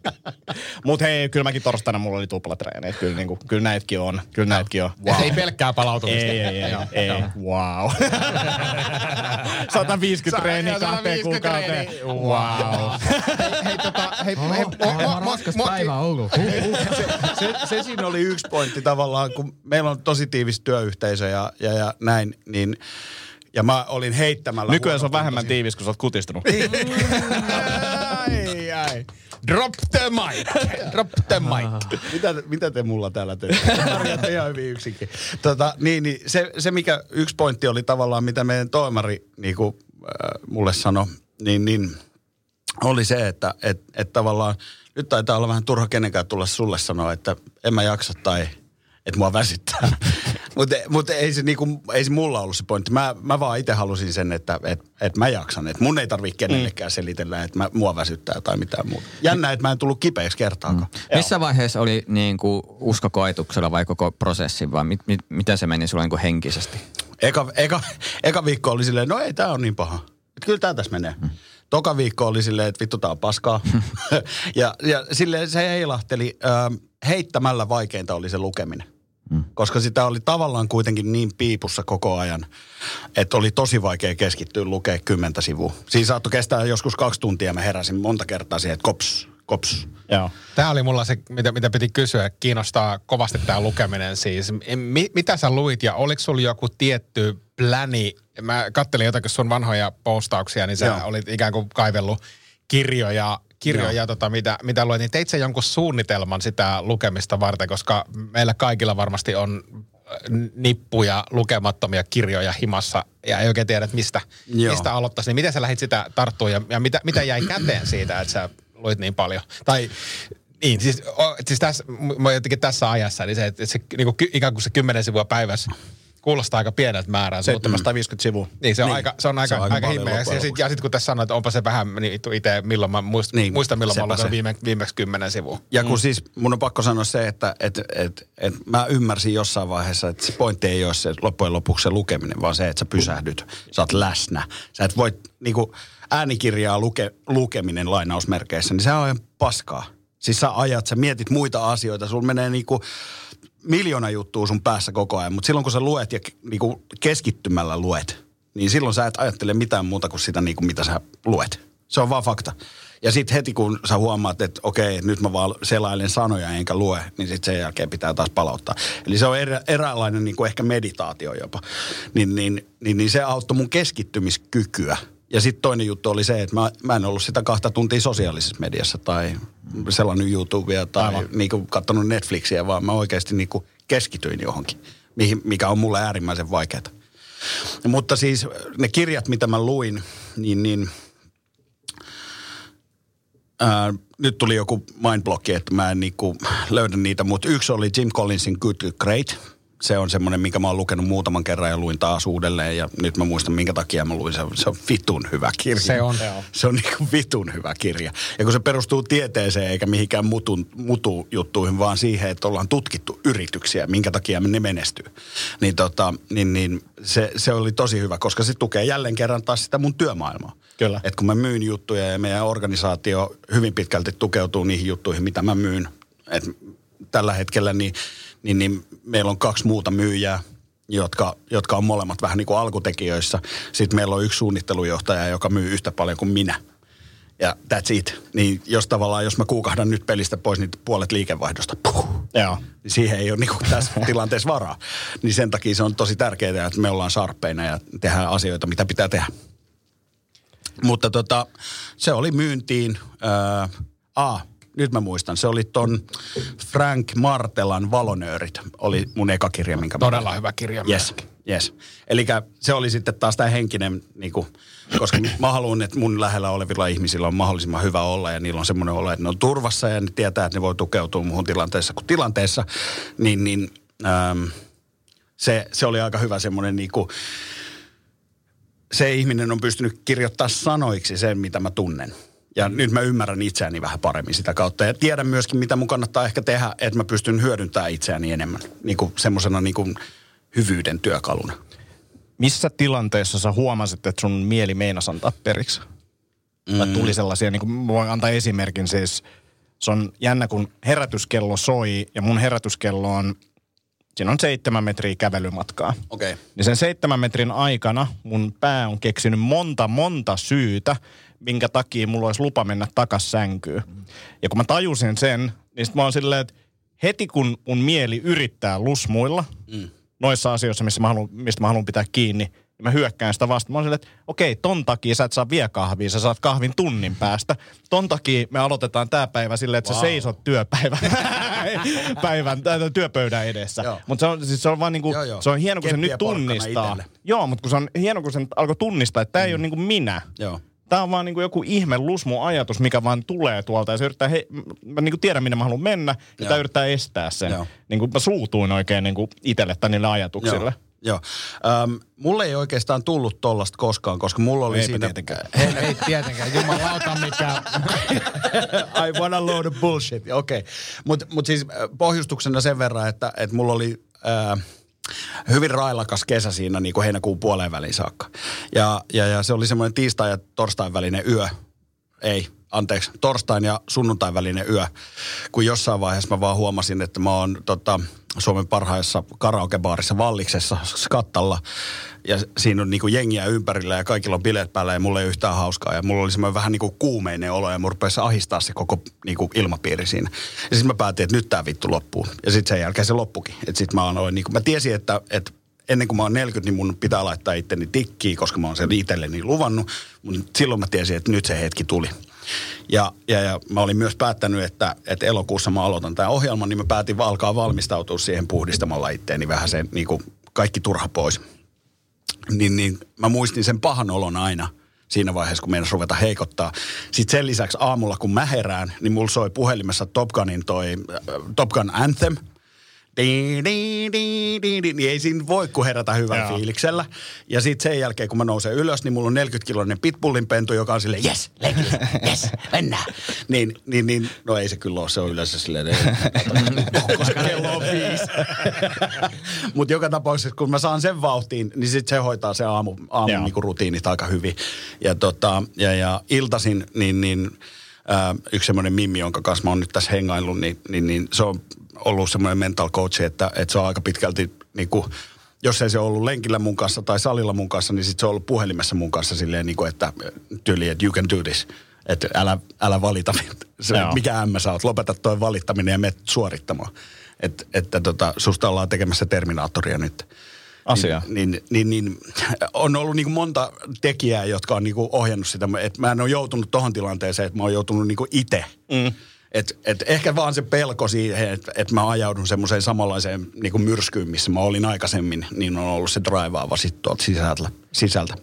S4: Mutta hei, kyllä mäkin torstaina mulla oli tuplatreenejä. Kyllä, niinku, kyllä näitäkin on. Kyllä näitäkin on.
S3: Wow. Ei pelkkää palautumista.
S4: Ei, ei, ei, ei. Wow. 150 treeniä kahteen
S3: 150
S4: kuukauteen. Wow.
S3: Hei, tota, hei, hei, mo- mo- mo- mo-
S5: ollut.
S6: se, se siinä oli yksi pointti tavallaan, kun meillä on tosi tiivis työyhteisö ja, ja, ja näin, niin ja mä olin heittämällä.
S4: Nykyään se on vähemmän tiivis, kun sä oot kutistunut.
S3: ai, ai. Drop the mic. Drop the mic.
S6: Mitä, mitä te mulla täällä teette? Pärjäätte ihan hyvin yksinkin. Tota, niin, niin se, se, mikä yksi pointti oli tavallaan, mitä meidän toimari niin kuin, äh, mulle sanoi, niin, niin oli se, että et, et tavallaan nyt taitaa olla vähän turha kenenkään tulla sulle sanoa, että en mä jaksa tai että mua väsyttää. Mutta mut ei, se niinku, ei se mulla ollut se pointti. Mä, mä vaan itse halusin sen, että et, et mä jaksan. Et mun ei tarvitse kenellekään selitellä, että mä, mua väsyttää tai mitään muuta. Jännä, että mä en tullut kipeäksi kertaakaan. Mm.
S5: Missä vaiheessa oli niin kuin usko koetuksella vai koko prosessi vai mit, mit, miten se meni sulla niin kuin henkisesti?
S6: Eka, eka, eka viikko oli silleen, no ei tää on niin paha. Et kyllä tää tässä menee. Hmm. Toka viikko oli silleen, että vittu tää on paskaa. ja, ja silleen se heilahteli. Ö, heittämällä vaikeinta oli se lukeminen. Koska sitä oli tavallaan kuitenkin niin piipussa koko ajan, että oli tosi vaikea keskittyä lukea kymmentä sivua. Siinä saattoi kestää joskus kaksi tuntia. Mä heräsin monta kertaa siihen, että kops, kops.
S4: Joo.
S3: Tämä oli mulla se, mitä, mitä piti kysyä. Kiinnostaa kovasti tämä lukeminen siis. Mi, mitä sä luit ja oliko sulla joku tietty pläni? Mä kattelin jotakin sun vanhoja postauksia, niin sä
S6: Joo.
S3: olit ikään kuin kaivellut kirjoja, kirjoja tota, mitä, mitä luet. Niin teit sä jonkun suunnitelman sitä lukemista varten, koska meillä kaikilla varmasti on äh, nippuja, lukemattomia kirjoja himassa ja ei oikein tiedä, että mistä,
S6: Joo.
S3: mistä aloittaisi. Niin miten sä lähdit sitä tarttua ja, ja mitä, mitä jäi käteen siitä, että sä luit niin paljon? Tai niin, siis, o, siis tässä, jotenkin tässä ajassa, niin se, että se niin kuin, ikään kuin se kymmenen sivua päivässä kuulostaa aika pieneltä määrältä. mutta-
S4: 750 sivua.
S3: Niin, se on
S6: Niin.
S3: aika, se on aika,
S6: Se on aika
S3: aika, himmeä. Ja,
S6: loppujen
S3: sit, ja sitten kun tässä sanoit, että onpa se vähän, niin itse, milloin mä muist,
S6: Niin,
S3: muistan, milloin mä olen
S6: se.
S3: viime, viimeksi kymmenen sivua.
S6: Ja kun mm. siis mun on pakko sanoa se, että et, et, et mä ymmärsin jossain vaiheessa, että se pointti ei ole se loppujen lopuksi se lukeminen, vaan se, että sä pysähdyt, sä oot läsnä. Sä et voi niinku äänikirjaa luke, lukeminen lainausmerkeissä, niin se on ihan paskaa. Siis sä ajat, sä mietit muita asioita, sulla menee niinku miljoona juttua sun päässä koko ajan, mutta silloin kun sä luet ja niinku keskittymällä luet, niin silloin sä et ajattele mitään muuta kuin sitä, niinku, mitä sä luet. Se on vaan fakta. Ja sitten heti kun sä huomaat, että okei, nyt mä vaan selailen sanoja enkä lue, niin sitten sen jälkeen pitää taas palauttaa. Eli se on erä, eräänlainen niin kuin ehkä meditaatio jopa. Niin, niin, niin, niin se auttoi mun keskittymiskykyä. Ja sitten toinen juttu oli se, että mä, mä en ollut sitä kahta tuntia sosiaalisessa mediassa tai selannut YouTubea tai
S4: Aivan.
S6: niin kuin katsonut Netflixiä, vaan mä oikeasti niin kuin keskityin johonkin, mihin, mikä on mulle äärimmäisen vaikeaa. Mutta siis ne kirjat, mitä mä luin, niin, niin ää, nyt tuli joku mindblocki, että mä en niinku löydä niitä, mutta yksi oli Jim Collinsin Good to Great. Se on semmoinen, minkä mä oon lukenut muutaman kerran ja luin taas uudelleen ja nyt mä muistan, minkä takia mä luin. Se on, se on vitun hyvä kirja.
S3: Se on.
S6: Se on niinku vitun hyvä kirja. Ja kun se perustuu tieteeseen eikä mihinkään mutun, mutu-juttuihin, vaan siihen, että ollaan tutkittu yrityksiä, minkä takia ne menestyy. Niin, tota, niin, niin se, se oli tosi hyvä, koska se tukee jälleen kerran taas sitä mun työmaailmaa.
S4: Kyllä.
S6: Et kun mä myyn juttuja ja meidän organisaatio hyvin pitkälti tukeutuu niihin juttuihin, mitä mä myyn. Et tällä hetkellä niin, niin, niin meillä on kaksi muuta myyjää, jotka, jotka on molemmat vähän niin kuin alkutekijöissä. Sitten meillä on yksi suunnittelujohtaja, joka myy yhtä paljon kuin minä. Ja that's it. Niin jos tavallaan, jos mä kuukahdan nyt pelistä pois, niin puolet liikevaihdosta, puh,
S4: Joo.
S6: niin siihen ei ole niin kuin tässä tilanteessa varaa. Niin sen takia se on tosi tärkeää, että me ollaan sharppeina ja tehdään asioita, mitä pitää tehdä. Mutta tota, se oli myyntiin. Ää, a, nyt mä muistan, se oli ton Frank Martelan Valonöörit, oli mun eka kirja, minkä mä
S3: Todella hyvä kirja
S6: Yes, yes. Eli se oli sitten taas tämä henkinen, niin kuin, koska mä haluan, että mun lähellä olevilla ihmisillä on mahdollisimman hyvä olla ja niillä on semmoinen olo, että ne on turvassa ja ne tietää, että ne voi tukeutua muuhun tilanteessa kuin tilanteessa. Niin, niin ähm, se, se oli aika hyvä semmoinen niin kuin, se ihminen on pystynyt kirjoittamaan sanoiksi sen, mitä mä tunnen. Ja nyt mä ymmärrän itseäni vähän paremmin sitä kautta. Ja tiedän myöskin, mitä mun kannattaa ehkä tehdä, että mä pystyn hyödyntämään itseäni enemmän. Niin kuin semmoisena niin kuin hyvyyden työkaluna.
S4: Missä tilanteessa sä huomasit, että sun mieli meinasi antaa periksi? Mm. Tai tuli sellaisia, niin kuin voin antaa esimerkin siis, se on jännä, kun herätyskello soi ja mun herätyskello on, siinä on seitsemän metriä kävelymatkaa.
S6: Okei. Okay.
S4: Niin sen seitsemän metrin aikana mun pää on keksinyt monta, monta syytä, minkä takia mulla olisi lupa mennä takas sänkyyn. Ja kun mä tajusin sen, niin sit mä oon silleen, että heti kun mun mieli yrittää lusmuilla mm. noissa asioissa, missä mä haluan, mistä mä haluan pitää kiinni, niin mä hyökkään sitä vastaan. Mä oon silleen, että okei, ton takia sä et saa vie kahvia, sä saat kahvin tunnin päästä. Ton takia me aloitetaan tää päivä silleen, että wow. sä seisot työpäivän päivän, työpöydän edessä. Mutta se on, siis se on vaan niinku,
S6: Joo, joo.
S4: se on hieno, kun se nyt tunnistaa.
S6: itelle.
S4: Joo, mutta kun se on hieno, kun se nyt alkoi tunnistaa, että tämä ei ole niinku minä.
S6: Joo.
S4: Tämä on vaan niin kuin joku ihme lusmu ajatus, mikä vaan tulee tuolta. Ja se yrittää, he, mä niin kuin tiedän, minne mä haluan mennä, ja tämä yrittää estää sen.
S6: Joo.
S4: Niin kuin mä suutuin oikein niin kuin itselle tai niille ajatuksille.
S6: Joo. Joo. Ähm, mulle ei oikeastaan tullut tollasta koskaan, koska mulla oli
S4: Eipä
S6: siinä...
S4: tietenkään.
S3: Ei tietenkään, jumalauta mikä.
S6: I wanna load of bullshit. Okei. Okay. Mutta mut siis pohjustuksena sen verran, että, että mulla oli äh, hyvin railakas kesä siinä niin kuin heinäkuun puoleen väliin saakka. Ja, ja, ja se oli semmoinen tiistai ja torstain välinen yö. Ei, anteeksi, torstain ja sunnuntain välinen yö. Kun jossain vaiheessa mä vaan huomasin, että mä oon tota, Suomen parhaissa karaokebaarissa Valliksessa Skattalla. Ja siinä on niinku jengiä ympärillä ja kaikilla on bileet päällä ja mulla ei yhtään hauskaa. Ja mulla oli semmoinen vähän niinku kuumeinen olo ja mun rupesi ahistaa se koko niinku ilmapiiri siinä. Ja sitten mä päätin, että nyt tää vittu loppuu. Ja sitten sen jälkeen se loppukin. Että sit mä aloin niinku, mä tiesin, että, että ennen kuin mä oon 40, niin mun pitää laittaa itteni tikkiin, koska mä oon sen itselleni luvannut. Mutta silloin mä tiesin, että nyt se hetki tuli. Ja, ja, ja mä olin myös päättänyt, että, että elokuussa mä aloitan tämän ohjelman, niin mä päätin alkaa valmistautua siihen puhdistamalla itteeni vähän sen niin kuin kaikki turha pois. Niin, niin mä muistin sen pahan olon aina siinä vaiheessa, kun meinas ruveta heikottaa. Sitten sen lisäksi aamulla, kun mä herään, niin mulla soi puhelimessa Top Gunin toi äh, Top Gun Anthem – Di, di, di, di, di, niin ei siinä voi kuin herätä hyvällä
S4: Joo.
S6: fiiliksellä. Ja sitten sen jälkeen, kun mä nousen ylös, niin mulla on 40-kiloinen pitbullin pentu, joka on silleen, yes, lenkille, yes, mennään. niin, niin, niin, no ei se kyllä ole, se on yleensä silleen, koska kello on viisi. Mutta joka tapauksessa, kun mä saan sen vauhtiin, niin sitten se hoitaa se aamu, aamun
S4: Joo.
S6: niinku rutiinit aika hyvin. Ja, tota, ja, ja iltasin, niin, niin ää, yksi semmoinen mimmi, jonka kanssa mä oon nyt tässä hengaillut, niin, niin, niin se on ollut semmoinen mental coach, että, että se on aika pitkälti niin kuin, jos ei se ollut lenkillä mun kanssa tai salilla mun kanssa, niin sitten se on ollut puhelimessa mun kanssa silleen, niin kuin, että tyyli, että you can do this. Että älä, älä valita, se, mikä ämmä sä oot, lopeta toi valittaminen ja menet suorittamaan. Et, että tota, susta ollaan tekemässä Terminaattoria nyt.
S4: Asia.
S6: Niin, niin, niin, niin on ollut niin kuin monta tekijää, jotka on niin kuin ohjannut sitä. Et mä en ole joutunut tohon tilanteeseen, että mä oon joutunut niin kuin itse. Mm. Et, et ehkä vaan se pelko siihen, että et mä ajaudun semmoiseen samanlaiseen niin kuin myrskyyn, missä mä olin aikaisemmin, niin on ollut se draivaava sitten tuolta sisältä. sisältä.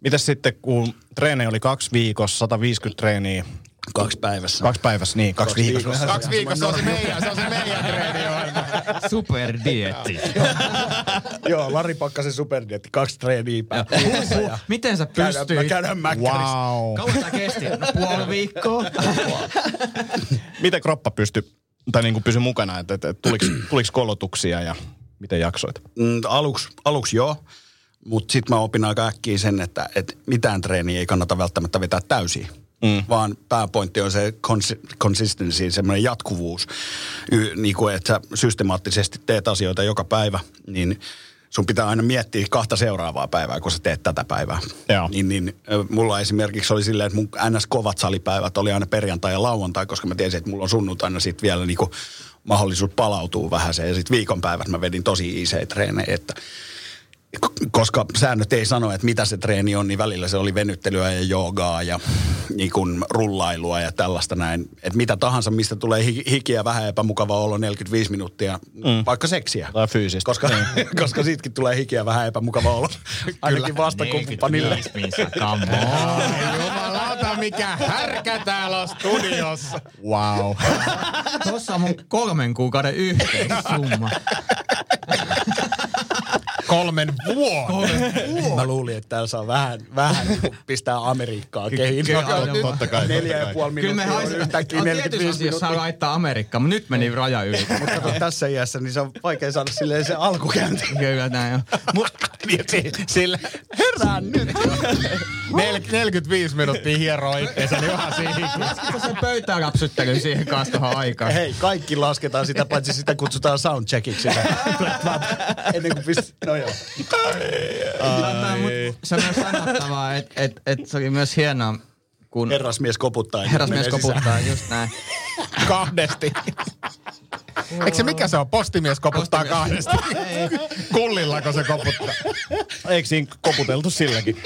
S4: Mitäs sitten, kun treeni oli kaksi viikossa, 150 treeniä,
S6: Kaksi päivässä.
S4: kaksi päivässä, niin, kaksi,
S6: Kaksi
S4: viikossa.
S6: viikossa.
S3: Kaksi viikossa on se meidän, se on se meidän treeniohjelma.
S5: Superdietti.
S6: Joo, Lari Pakkasen superdietti, kaksi treeniä päivässä.
S5: Miten sä
S6: käydään, mä
S5: pystyit?
S6: käydään mäkkärissä.
S4: Wow.
S5: Kauan tää kesti? No, puoli viikkoa.
S4: Miten kroppa pystyi, tai niin kuin pysyi mukana, että, että tuliko, tuliko kolotuksia ja miten jaksoit?
S6: Mm, aluksi, aluksi joo, mutta sitten mä opin aika äkkiä sen, että, että mitään treeniä ei kannata välttämättä vetää täysin. Mm. Vaan pääpointti on se cons- consistency, semmoinen jatkuvuus. Y- niin kuin, että sä systemaattisesti teet asioita joka päivä, niin sun pitää aina miettiä kahta seuraavaa päivää, kun sä teet tätä päivää.
S4: Joo.
S6: Niin, niin mulla esimerkiksi oli silleen, että mun ns. kovat salipäivät oli aina perjantai ja lauantai, koska mä tiesin, että mulla on sunnuntaina sitten vielä niinku mahdollisuus palautua vähän se. Ja sitten viikonpäivät mä vedin tosi isoja treenejä, että koska säännöt ei sano, että mitä se treeni on, niin välillä se oli venyttelyä ja joogaa ja niin kuin rullailua ja tällaista näin. Että mitä tahansa, mistä tulee hi- hikiä vähän epämukava olo 45 minuuttia, mm. vaikka seksiä.
S4: Tai fyysistä.
S6: Koska,
S4: Niin.
S6: koska siitäkin tulee hikiä vähän epämukava olo. Ainakin vastakumppanille.
S3: Jumalauta, mikä härkä täällä on studiossa.
S4: Wow.
S5: Tuossa on mun kolmen kuukauden yhteissumma.
S3: Kolmen vuoden.
S6: Mä luulin, että täällä saa vähän, vähän niin pistää Amerikkaa kehiin.
S5: Kyllä,
S6: on
S5: aivan.
S6: nyt
S4: Totta kai,
S6: Neljä ja puoli
S5: Kyllä me
S6: minuuttia on
S5: haisemme.
S6: yhtäkkiä
S5: tietyissä
S6: 45
S5: asioissa saa
S6: minuuttia.
S5: laittaa Amerikkaan, mutta nyt meni raja yli.
S6: Mutta kato, tässä iässä, niin se on vaikea saada silleen se alkukäynti.
S5: Kyllä näin on. Mut,
S6: Niin, si- Sille, herään nyt.
S3: Nel- 45 minuuttia hieroo itseensä, niin vähän siihen.
S5: laskitko sen pöytään rapsyttely siihen kanssa tuohon aikaan?
S6: Hei, kaikki lasketaan sitä, paitsi sitä kutsutaan soundcheckiksi. Ennen kuin pist... No joo.
S5: Tota, Se on myös sanottavaa, että et, et se oli myös hienoa, kun
S6: Herrasmies koputtaa.
S5: herrasmies koputtaa, just näin.
S3: Kahdesti. Eikö se mikä se on? Postimies koputtaa
S5: Postimies.
S3: kahdesti. Kullillako se koputtaa?
S4: Eikö siinä koputeltu silläkin?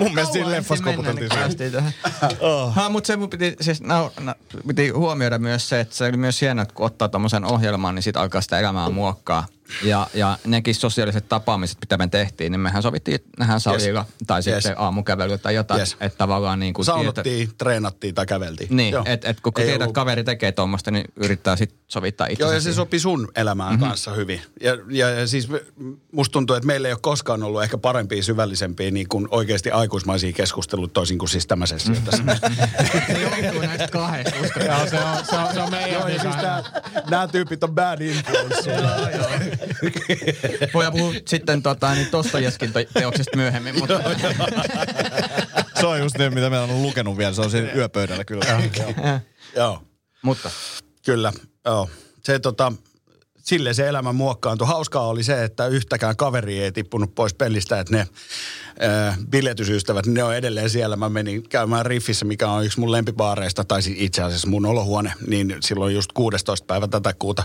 S4: Mun mielestä siinä leffassa koputeltiin
S5: niin.
S4: Oh.
S5: Ha, mutta se mun piti, siis, no, no, piti huomioida myös se, että se oli myös hienoa, että kun ottaa tommosen ohjelman, niin sit alkaa sitä elämää muokkaa. Ja, ja nekin sosiaaliset tapaamiset, mitä me tehtiin, niin mehän sovittiin nähdään salilla yes. tai sitten
S6: Yes.
S5: aamukävelyä tai jotain.
S6: Yes.
S5: Että tavallaan niin kuin
S6: Saunottiin, treenattiin tai käveltiin.
S5: Niin,
S6: Joo.
S5: että et, kun tiedät, että
S6: ollut-
S5: kaveri tekee tuommoista, niin yrittää sitten sovittaa itse.
S6: Joo, ja se sopi sun elämään mm-hmm. kanssa hyvin. Ja, ja, ja siis musta tuntuu, että meillä ei ole koskaan ollut ehkä parempia, syvällisempiä, niin kuin oikeasti aikuismaisia keskusteluita, toisin kuin siis tämä sessio tässä.
S5: Se johtuu näistä kahdesta.
S3: Joo, se on, se on, se on meidän
S6: Joo, ja siis nämä, nämä tyypit on bad influence.
S5: Voidaan puhua sitten tota, niin Dostojevskin te- teoksesta myöhemmin, mutta
S4: Se on just ne, mitä mä oon lukenut vielä. Se on siinä yöpöydällä kyllä.
S6: Joo,
S5: mutta
S6: kyllä. Joo. Se tota, sille se elämä muokkaantui. Hauskaa oli se, että yhtäkään kaveri ei tippunut pois pelistä, että ne äh, biletysystävät, ne on edelleen siellä. Mä menin käymään Riffissä, mikä on yksi mun lempibaareista, tai siis itse asiassa mun olohuone, niin silloin just 16. päivä tätä kuuta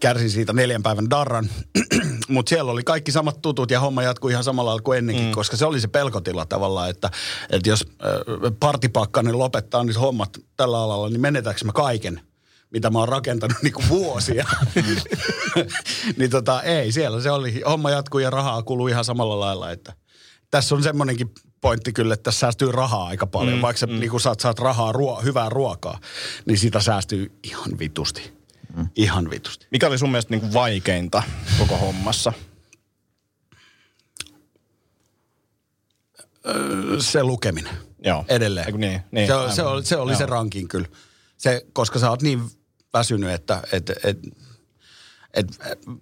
S6: kärsin siitä neljän päivän darran. Mutta siellä oli kaikki samat tutut ja homma jatkui ihan samalla lailla kuin ennenkin, mm. koska se oli se pelkotila tavallaan, että, että jos äh, partipakkanen lopettaa nyt hommat tällä alalla, niin menetäänkö mä kaiken? Mitä mä oon rakentanut niinku vuosia. niin tota, ei, siellä se oli, homma jatkuu ja rahaa kuluu ihan samalla lailla, että tässä on semmoinenkin pointti kyllä, että tässä säästyy rahaa aika paljon. Mm, Vaikka sä mm. niin saat, saat rahaa, ruo, hyvää ruokaa, niin sitä säästyy ihan vitusti. Mm. Ihan vitusti.
S4: Mikä oli sun mielestä niinku vaikeinta koko hommassa?
S6: Se lukeminen.
S4: Joo.
S6: Edelleen.
S4: Eiku niin, niin,
S6: se,
S4: aivan.
S6: se, oli, se oli se
S4: Joo.
S6: rankin kyllä. Se, koska sä oot niin väsynyt, että et, et, et,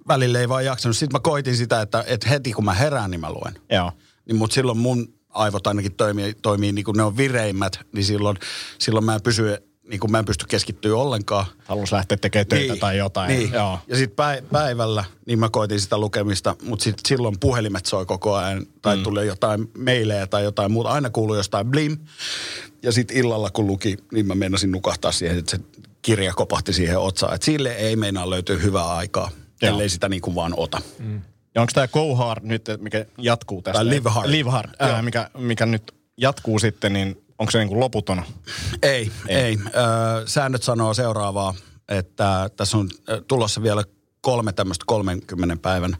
S6: välillä ei vaan jaksanut. Sitten mä koitin sitä, että et heti kun mä herään, niin mä luen.
S4: Joo.
S6: Niin, mutta silloin mun aivot ainakin toimii, toimii niin kuin ne on vireimmät, niin silloin, silloin mä en pysy, niin kuin mä en pysty keskittyä ollenkaan.
S4: Halus lähteä tekemään töitä tai jotain.
S6: Niin.
S4: Joo.
S6: Ja sitten päivällä, niin mä koitin sitä lukemista, mutta sit silloin puhelimet soi koko ajan, tai mm. tuli jotain meilejä tai jotain muuta. Aina kuului jostain blim. Ja sitten illalla kun luki, niin mä meinasin nukahtaa siihen, että se kirja kopahti siihen otsaan. Että sille ei meinaa löytyä hyvää aikaa,
S4: Joo.
S6: ellei sitä niin kuin vaan ota. Mm.
S4: Ja onko tämä Go Hard nyt, mikä jatkuu tästä?
S6: Tai Live Hard.
S4: Live Hard, ää, mikä, mikä nyt jatkuu sitten, niin onko se niinku loputon?
S6: Ei, ei. ei. Ö, säännöt sanoo seuraavaa, että tässä on tulossa vielä kolme tämmöistä 30 päivän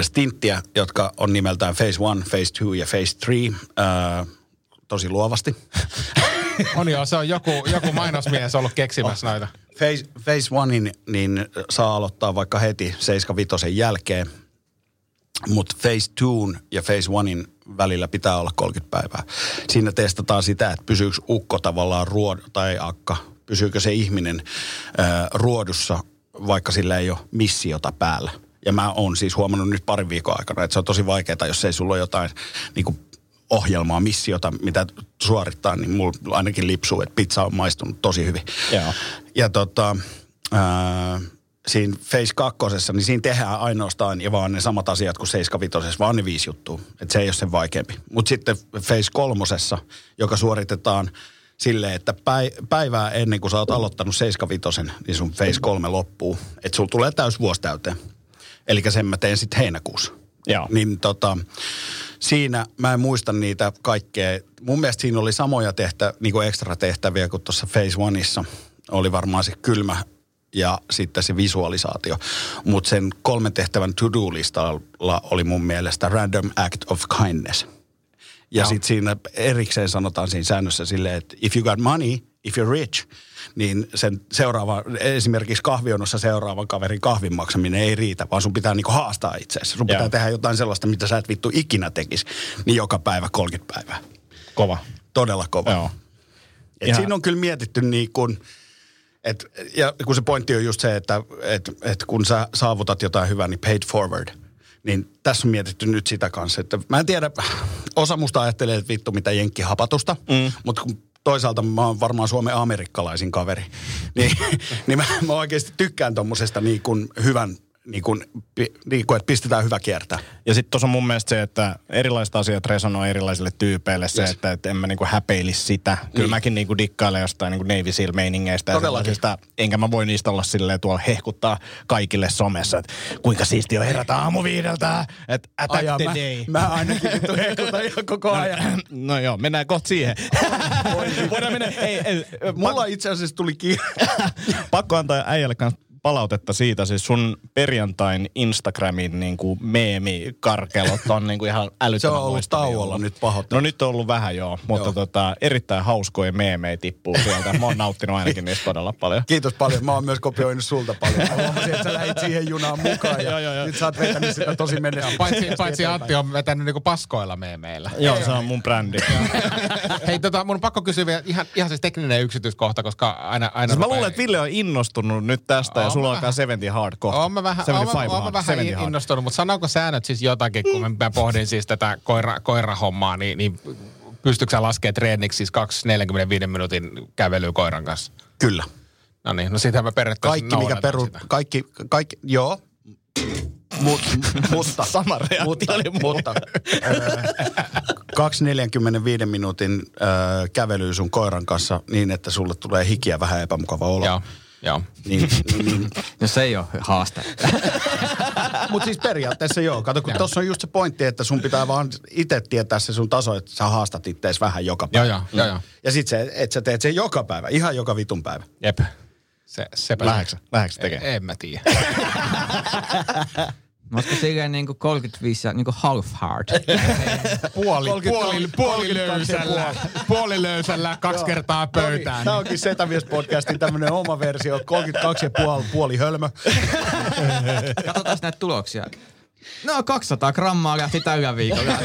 S6: stinttiä, jotka on nimeltään Phase 1, Phase 2 ja Phase 3. Ö, tosi luovasti.
S3: On joo, se on joku, joku mainosmies ollut keksimässä noita.
S6: Phase, phase 1 niin saa aloittaa vaikka heti 75 jälkeen, mutta Phase 2 ja Phase 1 välillä pitää olla 30 päivää. Siinä testataan sitä, että pysyykö ukko tavallaan ruod tai akka, pysyykö se ihminen ää, ruodussa, vaikka sillä ei ole missiota päällä. Ja mä oon siis huomannut nyt parin viikon aikana, että se on tosi vaikeaa, jos ei sulla ole jotain niin kuin ohjelmaa, missiota, mitä suorittaa, niin mulla ainakin lipsuu, että pizza on maistunut tosi hyvin.
S4: Joo.
S6: Ja tota, ää, siinä Face 2, niin siinä tehdään ainoastaan ja vaan ne samat asiat kuin 75, vaan ne viisi juttua. Että se ei ole sen vaikeampi. Mutta sitten Face 3, joka suoritetaan silleen, että päi- päivää ennen kuin sä oot aloittanut 75, niin sun Face 3 loppuu. Että sulla tulee täys vuosi täyteen. Eli sen mä teen sitten heinäkuussa.
S4: Joo.
S6: Niin tota, siinä mä en muista niitä kaikkea. Mun mielestä siinä oli samoja tehtä, niin kuin ekstra tehtäviä kuin tuossa Phase Oneissa. Oli varmaan se kylmä ja sitten se visualisaatio. Mutta sen kolmen tehtävän to-do-listalla oli mun mielestä Random Act of Kindness. Ja sitten siinä erikseen sanotaan siinä säännössä silleen, että if you got money, if you're rich, niin sen seuraava, esimerkiksi kahvionossa seuraavan kaverin kahvin maksaminen ei riitä, vaan sun pitää niinku haastaa itseäsi. Sun
S4: Joo.
S6: pitää tehdä jotain sellaista, mitä sä et vittu ikinä tekisi, niin joka päivä 30 päivää.
S4: Kova.
S6: Todella kova.
S4: Joo.
S6: Et
S4: Ihan-
S6: siinä on kyllä mietitty niin kuin, et, ja kun se pointti on just se, että et, et kun sä saavutat jotain hyvää, niin paid forward. Niin tässä on mietitty nyt sitä kanssa, että mä en tiedä, osa musta ajattelee, että vittu mitä jenkkihapatusta, mm. mutta kun toisaalta mä oon varmaan Suomen amerikkalaisin kaveri, niin, niin mä, mä oikeasti tykkään tommosesta niin kuin hyvän, niin kuin, niin kuin, että pistetään hyvä kiertää.
S4: Ja sitten tuossa on mun mielestä se, että erilaiset asiat resonoi erilaisille tyypeille. Se,
S6: Yes.
S4: että, että en mä niinku häpeilisi sitä. Kyllä
S6: Niin.
S4: mäkin niinku dikkailen jostain niinku Navy Seal meiningeistä ja. Enkä mä voi niistä olla silleen tuolla hehkuttaa kaikille somessa, että kuinka siistiä on herätä aamu viideltä, että attack
S6: Ai jaa,
S4: the
S6: mä,
S4: day.
S6: mä ainakin vittu hehkutan ihan koko ajan.
S4: No joo, mennään kohta siihen. Voidaan mennä. Ei, ei,
S6: Mulla itse asiassa tuli kiire.
S4: pakko antaa äijälle kanssa palautetta siitä, siis sun perjantain Instagramin niin kuin meemikarkelot on niin kuin ihan
S6: Se
S4: älyttömän
S6: on ollut tauolla nyt pahoittaa.
S4: No nyt on ollut vähän joo, mutta
S6: Joo.
S4: Tota, erittäin hauskoja meemejä tippuu sieltä. Mä oon nauttinut ainakin niistä todella paljon.
S6: Kiitos paljon. Mä oon myös kopioinut sulta paljon. Mä huomasin, että sä lähdit siihen junaan mukaan ja nyt sä oot vetänyt sitä tosi menestystä.
S3: Paitsi, paitsi Antti on vetänyt niinku paskoilla meemeillä.
S4: Joo, se on mun brändi.
S3: Hei, tota, mun on pakko kysyä vielä ihan, ihan siis tekninen yksityiskohta, koska aina... aina
S4: Siis mä luulen, että Ville on innostunut nyt tästä ja
S3: Oon
S4: sulla
S3: mä
S4: alkaa 70 hard kohta.
S3: Oon mä vähän, oon,
S4: 75
S3: mä- oon mä
S4: hard,
S3: vähän
S4: 70 hard.
S3: innostunut, mutta sanooko säännöt siis jotakin, kun mä, pohdin siis tätä koira, koirahommaa, niin, niin pystytkö sä laskemaan treeniksi siis 2-45 minuutin kävelyä koiran kanssa?
S6: Kyllä.
S3: No niin, no sitähän mä periaatteessa
S6: Kaikki, mikä peru...
S3: sitä.
S6: Kaikki, kaikki, joo. Mut, mutta,
S4: Sama reaktio
S6: mutta,
S4: oli
S6: mutta äh, 2-45 minuutin äh, kävelyä sun koiran kanssa niin, että sulle tulee hikiä vähän epämukava olo.
S3: Joo, joo.
S6: Niin, niin,
S5: No se ei ole haaste.
S6: Mutta siis periaatteessa joo. Kato, kun tuossa on just se pointti, että sun pitää vaan itse tietää se sun taso, että sä haastat ittees vähän joka päivä.
S3: Joo, joo, joo, joo.
S6: Ja sit se, että sä teet sen joka päivä, ihan joka vitun päivä.
S3: Jep. Se, sepä
S4: Lähdetkö? Lähdetkö tekemään?
S3: En, en mä tiedä.
S5: Olisiko silleen niin kuin 35 ja niin kuin half hard?
S3: Puoli,
S6: 30,
S3: puoli, puoli
S6: 32
S3: löysällä, puoli löysällä, kaksi kertaa pöytään.
S6: Tämä onkin Setämies podcastin tämmönen oma versio, 32 ja puoli, puoli hölmö.
S5: Katsotaan näitä tuloksia. No 200 grammaa lähti tällä viikolla.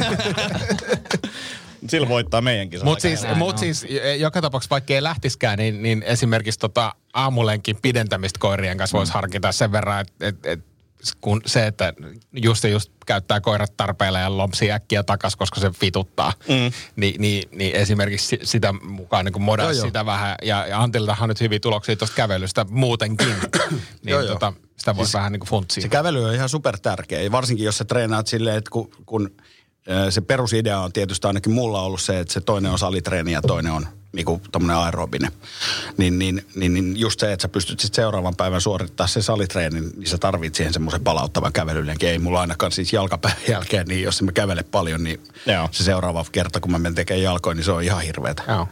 S4: Sillä voittaa meidänkin.
S3: Mutta siis,
S5: Näin
S3: mut
S5: on.
S3: siis joka tapauksessa, vaikka ei lähtiskään, niin, niin esimerkiksi tota aamulenkin pidentämistä koirien kanssa voisi harkita sen verran, että et, et, kun se, että just ja just käyttää koirat tarpeella ja lompsii äkkiä takas, koska se vituttaa, mm. niin, niin, niin esimerkiksi si- sitä mukaan niin modaa sitä vähän. Ja, ja Antiltahan on nyt hyviä tuloksia tuosta kävelystä muutenkin. niin
S6: Joo,
S3: tota, sitä voisi vähän niin kuin funtsia.
S6: Se kävely on ihan super tärkeä, varsinkin jos sä treenaat silleen, että kun, kun se perusidea on tietysti ainakin mulla ollut se, että se toinen on salitreeni ja toinen on niinku tommonen aerobinen. Niin, niin, niin, niin just se, että sä pystyt sitten seuraavan päivän suorittaa se salitreenin, niin sä tarvit siihen semmoisen palauttavan kävelylenkin. Ei mulla ainakaan siis jalkapäivän jälkeen, niin jos mä kävele paljon, niin
S4: Joo.
S6: se seuraava kerta, kun mä menen tekemään jalkoja, niin se on ihan hirveetä.
S3: Joo.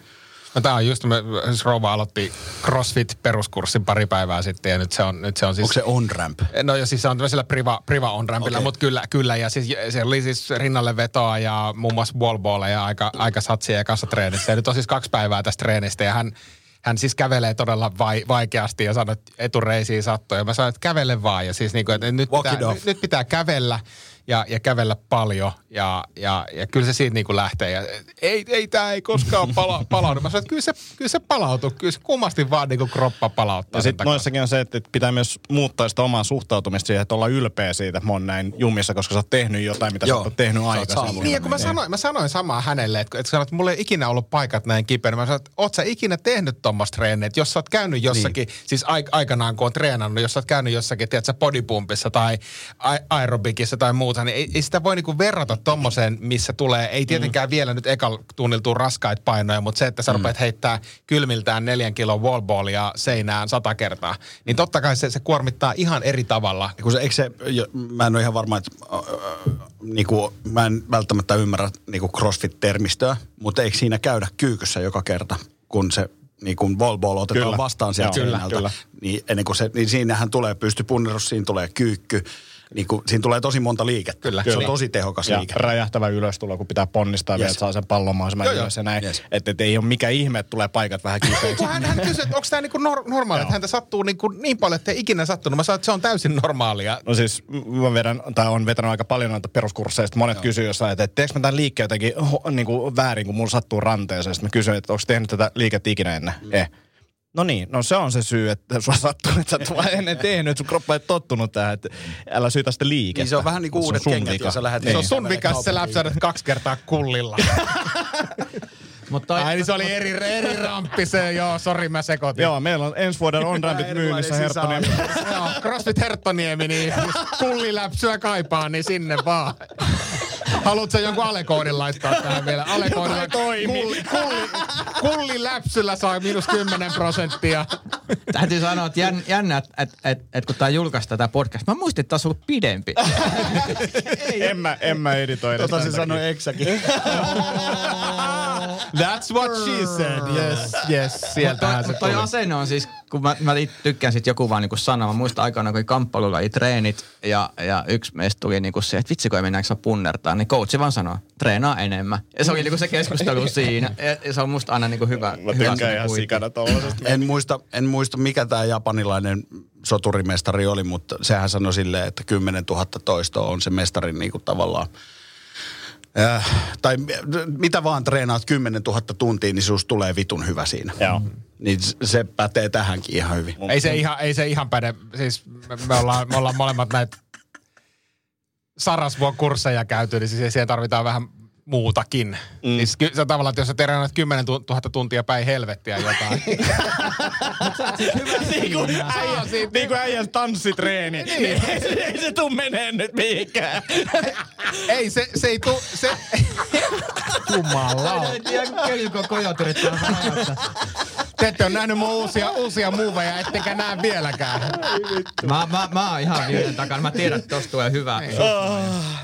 S3: No tää on just, me, siis Rouva aloitti CrossFit-peruskurssin pari päivää sitten ja nyt se on, nyt se on siis...
S6: Onko se on-ramp?
S3: No ja siis se on tämmöisellä priva, priva on rampilla,
S6: Okei.
S3: okay. mutta kyllä, kyllä. Ja siis se oli siis rinnalle vetoa ja muun muassa wallballeja aika, aika satsia ja kassatreenissä. Ja nyt on siis kaksi päivää tästä treenistä ja hän, hän siis kävelee todella vai, vaikeasti ja sanoi, että etureisiin sattui. Ja mä sanoin, että kävele vaan. Ja siis niin kuin, että nyt
S6: Walk
S3: pitää, nyt, nyt pitää kävellä ja, ja kävellä paljon. Ja, ja, ja kyllä se siitä niin kuin lähtee. Ja ei, ei tämä ei koskaan pala, palaudu. Mä sanoin, että kyllä se, kyllä se palautuu. Kyllä se kummasti vaan niin kuin kroppa palauttaa.
S4: Ja sitten noissakin on se, että pitää myös muuttaa sitä omaa suhtautumista siihen, että olla ylpeä siitä, että mä oon näin jumissa, koska sä oot tehnyt jotain, mitä
S6: Joo.
S4: sä oot tehnyt
S6: oot
S4: aikaisemmin.
S3: Niin, ja kun mä sanoin, mä sanoin samaa hänelle, että, että, sanoin, että mulla ei ikinä ollut paikat näin kipeänä. Mä sanoin, että oot sä ikinä tehnyt tuommoista treeniä, että jos sä oot käynyt jossakin, niin. siis ai, aikanaan kun on treenannut, jos sä oot käynyt jossakin, tiedätkö, bodypumpissa tai aerobikissa tai muuta, niin ei, ei sitä voi niinku verrata tommoseen, missä tulee, ei tietenkään mm. vielä nyt ekalla tunnilla tuu raskaita painoja, mutta se, että sä mm. rupeat heittää kylmiltään neljän kilon wallballia seinään sata kertaa, niin totta kai se, se kuormittaa ihan eri tavalla.
S6: Ja Kun se, eikö se, jo- mä en ole ihan varma, että äh, äh, niinku, mä en välttämättä ymmärrä niinku CrossFit-termistöä, mutta eikö siinä käydä kyykyssä joka kerta, kun se niin kun volleyball otetaan
S4: Kyllä.
S6: vastaan sieltä seinältä,
S4: kyllä.
S6: niin, ennen kuin se, niin siinähän tulee pystypunnerus, siinä tulee kyykky, niin kun, siinä tulee tosi monta liikettä.
S3: Kyllä.
S6: Se on tosi tehokas
S4: Ja
S6: liike.
S4: räjähtävä ylöstulo, kun pitää ponnistaa yes. vielä, että saa sen pallon mahdollisimman
S6: Joo,
S4: ylös ja näin.
S6: Yes.
S4: Että et ei ole mikä ihme, että tulee paikat vähän kipeiksi.
S3: Kun hän, hän kysyi, että onko tämä niinku nor- normaali, että häntä sattuu niinku niin paljon, että ei ikinä sattunut. Mä sanoin, että se on täysin normaalia.
S4: No siis mä vedän, tai on vetänyt aika paljon noita peruskursseja, sitten monet kysyy jossain, että teekö mä tämän liikkeen jotenkin ho, niin kuin väärin, kun mulla sattuu ranteeseen. Sitten mä kysyin, että onko tehnyt tätä liikettä ikinä ennen? Mm. Eh. No niin, no se on se syy, että sulla sattuu, että sä et ole ennen tehnyt, että sun kroppa ei tottunut tähän, että älä syytä sitä liikettä.
S6: Niin se on vähän niin kuin
S4: Se on
S6: uudet
S4: sun
S6: kengät, jos sä lähdet
S3: Se on
S6: Niin.
S3: sun vika, että sä läpsäydät kaksi kertaa kullilla.
S5: Mutta toi,
S3: Ai niin se oli eri, eri ramppi se, joo, sori mä sekoitin.
S4: Joo, meillä on ensi vuoden on rampit myynnissä
S6: sisällä.
S4: Herttoniemen.
S3: Joo, CrossFit Herttoniemi, niin jos kulliläpsyä kaipaa, niin sinne vaan. Haluatko jonkun alekoodin laittaa tähän vielä? Alekoodilla
S4: ei toimi.
S3: kulli, kulli, kulliläpsyllä saa miinus 10 prosenttia.
S5: täytyy sanoa, että jän, jännä, että et, et, et, kun tää julkaistaan tää podcast, mä muistin, että tää olisi ollut pidempi.
S4: En mä, en mä editoi edes
S6: Tota se sanoi. Eksäkin.
S3: That's what she said. Yes, yes. Sieltähän se
S5: Mutta toi
S3: tuli.
S5: asenne on siis, kun mä, mä tykkään sit joku vaan niinku sanoa. Mä muistan aikana, kun kamppailulla oli treenit ja, ja yksi meistä tuli niinku se, että vitsi kun ei mennäänkö saa punnertaa, niin coachi vaan sanoo, treenaa enemmän. Ja se oli niinku se keskustelu siinä. Ja, ja se on musta aina niinku hyvä.
S4: Mä
S5: hyvä
S4: tykkään ihan sikana.
S6: En muista, en muista, mikä tämä japanilainen soturimestari oli, mutta sehän sanoi silleen, että 10 000 toistoa on se mestarin niin kuin tavallaan Äh, tai mitä vaan treenaat 10 000 tuntia, niin sus tulee vitun hyvä siinä.
S4: Joo.
S6: Niin se pätee tähänkin ihan hyvin.
S3: Ei se ihan, ei se ihan päde. Siis me, me, ollaan, me ollaan molemmat näitä Sarasvuon kursseja käyty, niin siis siihen tarvitaan vähän muutakin. Mm. Niin se, se tavallaan, että jos sä treenaat 10 000 tuntia päin helvettiä jotain.
S4: niin kuin äijän, niin kuin äijän tanssitreeni. Niin. ei se tuu menee nyt mihinkään.
S3: ei, se, se ei tuu, se... Jumala.
S5: En tiedä, kelko kojot yrittää sanoa, että
S3: Te ette ole nähnyt mun uusia, uusia moveja, ettekä näe vieläkään.
S5: Mä, mä, mä oon ihan viiden takana. Mä tiedän, että tosta tulee hyvä.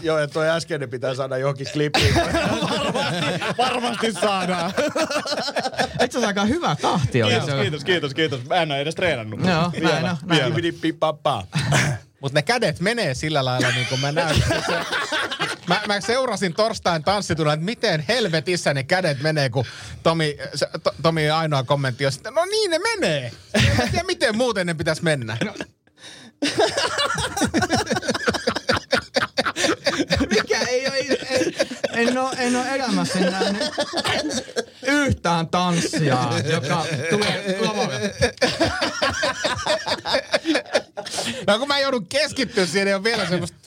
S6: Joo, ja toi äskeinen pitää saada johonkin klippiin.
S4: varmasti, varmasti saadaan.
S5: Itse asiassa aika hyvä tahti oli.
S4: Kiitos,
S5: se.
S4: kiitos, kiitos, kiitos. Mä en ole edes treenannut.
S5: Joo, näin on, näin.
S3: Mutta ne kädet menee sillä lailla, niin kuin mä näen. Mä, mä seurasin torstain tanssitunnilla, että miten helvetissä ne kädet menee, kun Tomi, se, to, Tomi ainoa kommentti on sitten, no niin ne menee. Tiedä, miten muuten ne pitäisi mennä.
S5: Mikä ei ole, ei, ei, en ole, en ole elämässä nähnyt yhtään tanssia, joka tulee lavalle.
S3: No kun mä joudun keskittyä siihen, niin on vielä semmoista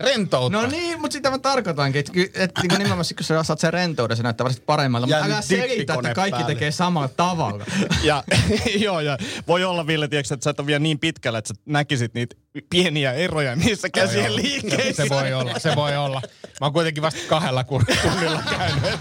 S3: rentoutta.
S5: No niin, mutta sitä mä tarkoitankin, että, että niin nimenomaan kun sä osaat sen rentouden, se näyttää varmasti paremmalta. Mutta älä selitä, että kaikki
S6: päälle.
S5: tekee samalla tavalla.
S4: Ja, joo, ja voi olla, Ville, tiedätkö, että sä et ole vielä niin pitkällä, että sä näkisit niitä pieniä eroja niissä käsien liikkeissä.
S3: Se voi olla, se voi olla. Mä oon kuitenkin vasta kahdella tunnilla käynyt.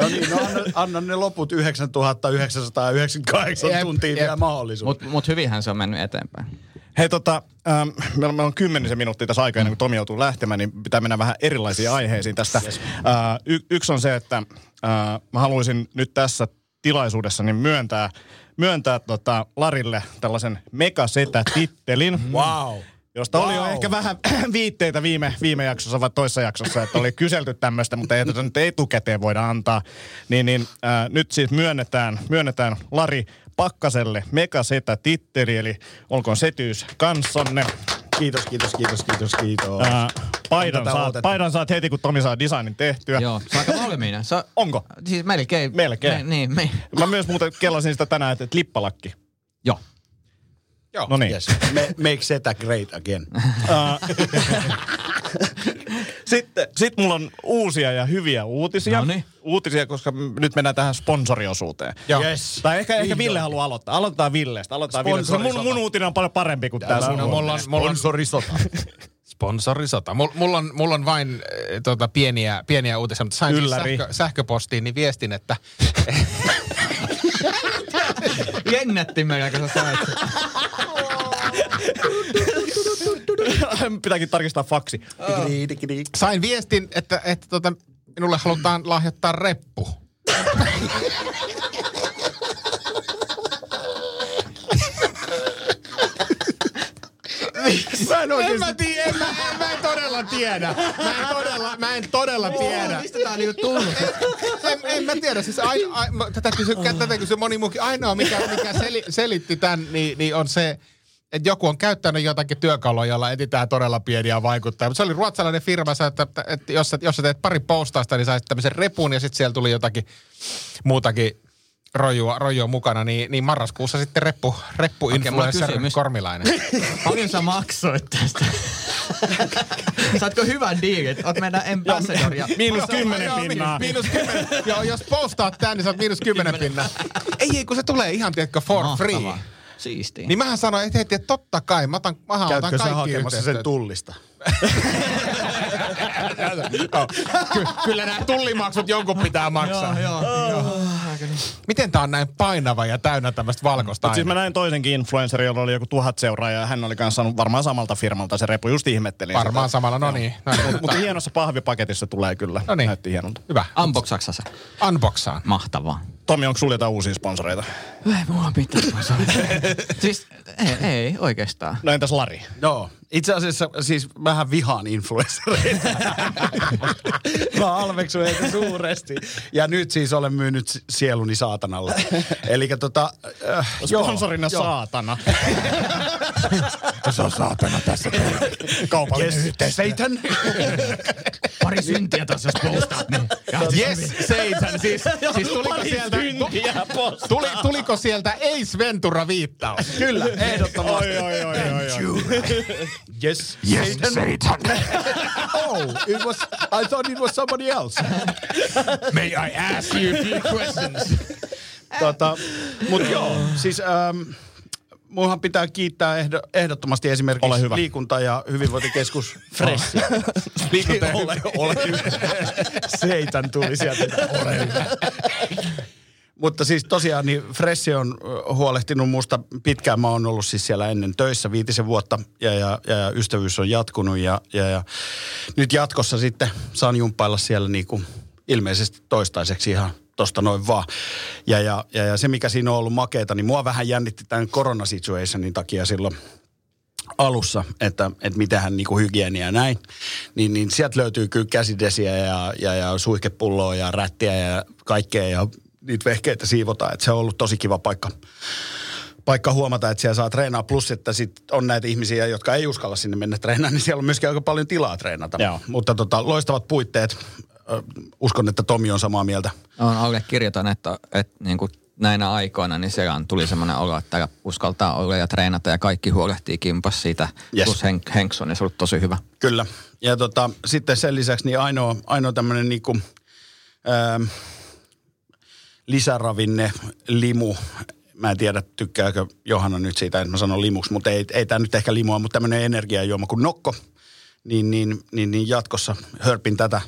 S6: No niin, no anna, anna ne loput 9998
S3: Jep,
S6: tuntia
S3: jep.
S6: vielä mahdollisuus.
S5: Mutta mut hyvinhän se on mennyt eteenpäin.
S4: Hei tota, ähm, meillä, on- meillä on kymmenisen minuuttia tässä aikaa ennen kuin Tomi joutuu lähtemään, niin pitää mennä vähän erilaisiin aiheisiin tästä. Yes. Äh, y- yksi on se, että äh, mä haluaisin nyt tässä tilaisuudessa niin myöntää, myöntää tota Larille tällaisen megasetä-tittelin.
S6: Wow.
S4: Josta oli jo
S6: Wow.
S4: ehkä vähän viitteitä viime, viime jaksossa vai toisessa jaksossa, että oli kyselty tämmöistä, mutta ei tätä nyt etukäteen voida antaa. Niin, niin äh, nyt siis myönnetään, myönnetään Lari Pakkaselle megasetä-titteli, eli olkoon setyys kanssanne.
S6: Kiitos, kiitos, kiitos, kiitos, kiitos.
S4: Ää, paidan, saat, paidan saat heti, kun Tomi saa designin tehtyä.
S5: Joo, se on aika valmiina. On,
S4: Onko?
S5: Siis melkein.
S4: Melkein.
S5: Me, niin, me,
S4: Mä myös muuten kellasin sitä tänään, että että lippalakki.
S5: joo.
S3: Joo.
S4: No niin.
S6: Yes. Me, make Seta great again.
S4: Sitten sit mulla on uusia ja hyviä uutisia.
S5: Noniin.
S4: Uutisia, koska nyt mennään tähän sponsoriosuuteen.
S3: Joo.
S6: Yes.
S4: Tai ehkä, ehkä Ville haluaa aloittaa. Aloitetaan Villestä. Aloitetaan Villestä. Mun, mun uutinen on paljon parempi kuin tämä sun.
S3: Mulla on,
S6: Sponsorisota.
S3: Sponsorisota. Mulla, mulla, on, mulla on vain äh, tota, pieniä, pieniä uutisia, mutta sain siis
S4: Ylläri.
S3: sähkö, sähköpostiin niin viestin, että
S5: Jennätti meillä, kun sä sait.
S4: Pitääkin tarkistaa faksi.
S3: sain viestin, että, että tota, minulle halutaan lahjoittaa reppu.
S6: Mä en
S3: En mä, tiedä, en, mä, en, mä en todella tiedä. Mä en todella, mä en todella tiedä.
S5: Mistä tää on niinku tullut?
S3: En, en mä tiedä. Siis ai, ai, mä- tätä kysyy, tätä kysyy moni muukin. Ainoa, mikä, mikä seli, selitti tämän, niin, niin on se, että joku on käyttänyt jotakin työkalua, jolla etsitään todella pieniä vaikuttajia. Mutta se oli ruotsalainen firma, että, että, että jos, sä, jos sä teet pari postausta, niin saisit tämmöisen repun ja sitten siellä tuli jotakin muutakin rojua, rojua mukana, niin, niin marraskuussa sitten reppu, reppu
S5: Okei, mulla on
S3: influencer
S5: kysymys.
S3: Kormilainen.
S5: Paljon sä maksoit tästä? Saatko hyvän diilin? Oot meidän ambassador ja...
S4: Miinus kymmenen pinnaa.
S3: Miinus kymmenen. Joo, jos postaat tän, niin saat miinus kymmenen pinnaa. Ei, ei, kun se tulee ihan, tiedätkö, for free.
S5: Mahtavaa. Siistiä.
S3: Niin mähän sanoin, että heti, että totta kai, mä otan, mä otan
S6: Käytkö sä
S3: kaikki
S6: hakemassa sen tullista?
S3: Joo. Ky- kyllä nämä tullimaksut jonkun pitää maksaa.
S5: Joo, joo. joo.
S3: Miten tää on näin painava ja täynnä tämmöistä valkoista
S4: Mut siis mä näin toisenkin influencerin, jolla oli joku tuhat seuraajaa ja hän oli kanssa saanut varmaan samalta firmalta. Se repu just ihmetteli.
S3: Varmaan
S4: sitä.
S3: samalla, no niin. No, niin,
S4: Mutta hienossa pahvipaketissa tulee kyllä.
S3: No niin.
S4: Näytti hienolta.
S3: Hyvä.
S5: Unboxaksa se.
S3: Unboxaan.
S5: Mahtavaa.
S4: Tommi, onko sulla jotain uusia sponsoreita?
S5: Ei mulla mitään Siis ei, ei oikeastaan.
S4: No entäs Lari?
S6: Joo. Itse asiassa siis vähän vihaan influenssereita. Mä alveksun heitä suuresti. Ja nyt siis olen myynyt sieluni saatanalle. Eli tota... Äh,
S4: Sponsorina
S6: joo.
S4: saatana.
S3: Se on saatana tässä.
S4: Kaupallinen
S6: Yes, Satan.
S5: Pari syntiä taas, jos postaat, niin
S3: Yes, Satan. Siis, siis tuliko sieltä, tu, tuli, tuliko sieltä Ace Ventura viittaus?
S6: Kyllä, ehdottomasti.
S4: Oi, oi, oi, oi, oi.
S6: Yes, yes Satan. oh, it was, I thought it was somebody else.
S3: May I ask you a few questions?
S6: tota, Mutta joo, siis... Ähm, Munhan pitää kiittää ehdo, ehdottomasti
S4: Ole
S6: esimerkiksi
S4: hyvä.
S6: liikunta- ja hyvinvointikeskus Fresh.
S3: Liikunta ja
S6: ole, ole hyvä. Seitan tuli sieltä. Ole hyvä. Mutta siis tosiaan niin Fresh on huolehtinut musta pitkään. Mä oon ollut siis siellä ennen töissä viitisen vuotta ja, ja, ja, ja ystävyys on jatkunut. Ja, ja, ja nyt jatkossa sitten saan jumppailla siellä niin kuin ilmeisesti toistaiseksi ihan tosta noin vaan. Ja, ja, ja, ja se, mikä siinä on ollut makeeta, niin mua vähän jännitti tämän koronasituationin takia silloin alussa, että, että mitähän niin kuin hygienia ja näin, niin, niin sieltä löytyy kyllä käsidesiä ja, ja, ja suihkepulloa ja rättiä ja kaikkea ja niitä vehkeitä siivotaan. Että se on ollut tosi kiva paikka, paikka huomata, että siellä saa treenaa. Plus, että sit on näitä ihmisiä, jotka ei uskalla sinne mennä treenaamaan, niin siellä on myöskin aika paljon tilaa treenata.
S4: Joo.
S6: Mutta tota, loistavat puitteet. Uskon, että Tomi on samaa mieltä.
S5: on allekirjoitan, että, että niin kuin näinä aikoina niin siellä tuli semmoinen olo, että uskaltaa olla ja treenata ja kaikki huolehtii kimpas siitä.
S6: Yes.
S5: Plus Henk, Henkson, niin se on ollut tosi hyvä.
S6: Kyllä. Ja tota, sitten sen lisäksi niin ainoa, ainoa tämmöinen niinku, ähm, lisäravinne, limu, mä en tiedä tykkääkö Johanna nyt siitä, että mä sanon limuksi, mutta ei, ei tämä nyt ehkä limua, mutta tämmöinen energiajuoma kuin nokko, niin, niin, niin, niin jatkossa hörpin tätä.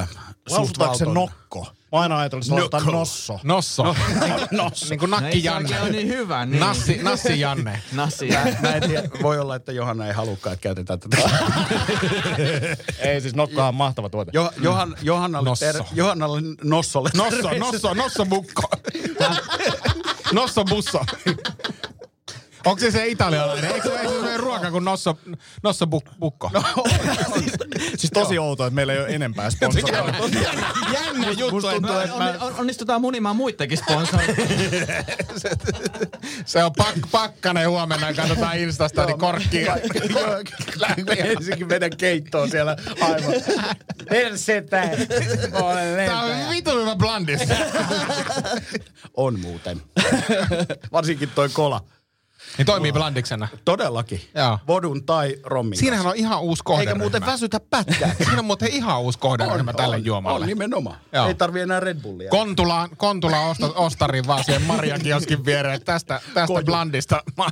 S6: Äh,
S4: Lausutaanko se nokko? Mä aina ajattelin, että se lausutaan nosso.
S3: Nosso.
S4: Nosso.
S3: niin kuin
S5: No
S3: Nakki
S5: ei se oikein ole
S3: Janne.
S5: niin hyvä. Niin.
S3: Nassi, Nassi Janne.
S5: Nassi.
S6: Mä en tiedä, voi olla, että Johanna ei halukkaan, että käytetään tätä.
S4: Ei siis nokkohan on mahtava tuote.
S6: Jo, Johan, Johannalle,
S3: Nosso.
S6: ter, Johannalle Nossolle.
S3: Nosso, nosso, nosso bukko. Nosso busso. Onko se se italialainen? Eikö se se ole ruoka kuin nosso, nosso buk- bukko? No,
S4: Siis tosi outoa, että meillä ei ole enempää sponsoreita.
S3: Jännä juttu.
S4: Tuntuu,
S3: että
S4: että
S5: On, on, onnistutaan munimaan muidenkin sponsoreita.
S3: Se on pak, pakkanen huomenna, katsotaan Instasta, niin korkki.
S6: Ensinkin meidän keittoon siellä aivan. Persetä.
S3: Tää on vitu hyvä blandis.
S6: On muuten. Varsinkin toi kola.
S3: Niin toimii blandiksena.
S6: Todellakin.
S3: Joo.
S6: Vodun tai rommin
S3: Siinähän on ihan uusi kohderyhmä.
S6: Eikä muuten väsytä pätkää.
S3: Siinä on muuten ihan uusi kohderyhmä tälle juomalle.
S6: On nimenomaan.
S3: Joo.
S6: Ei tarvi enää Red Bullia.
S3: Kontula, Kontula osta, ostariin vaan siihen Marjakioskin viereen. Tästä, tästä
S6: Koju.
S3: blandista.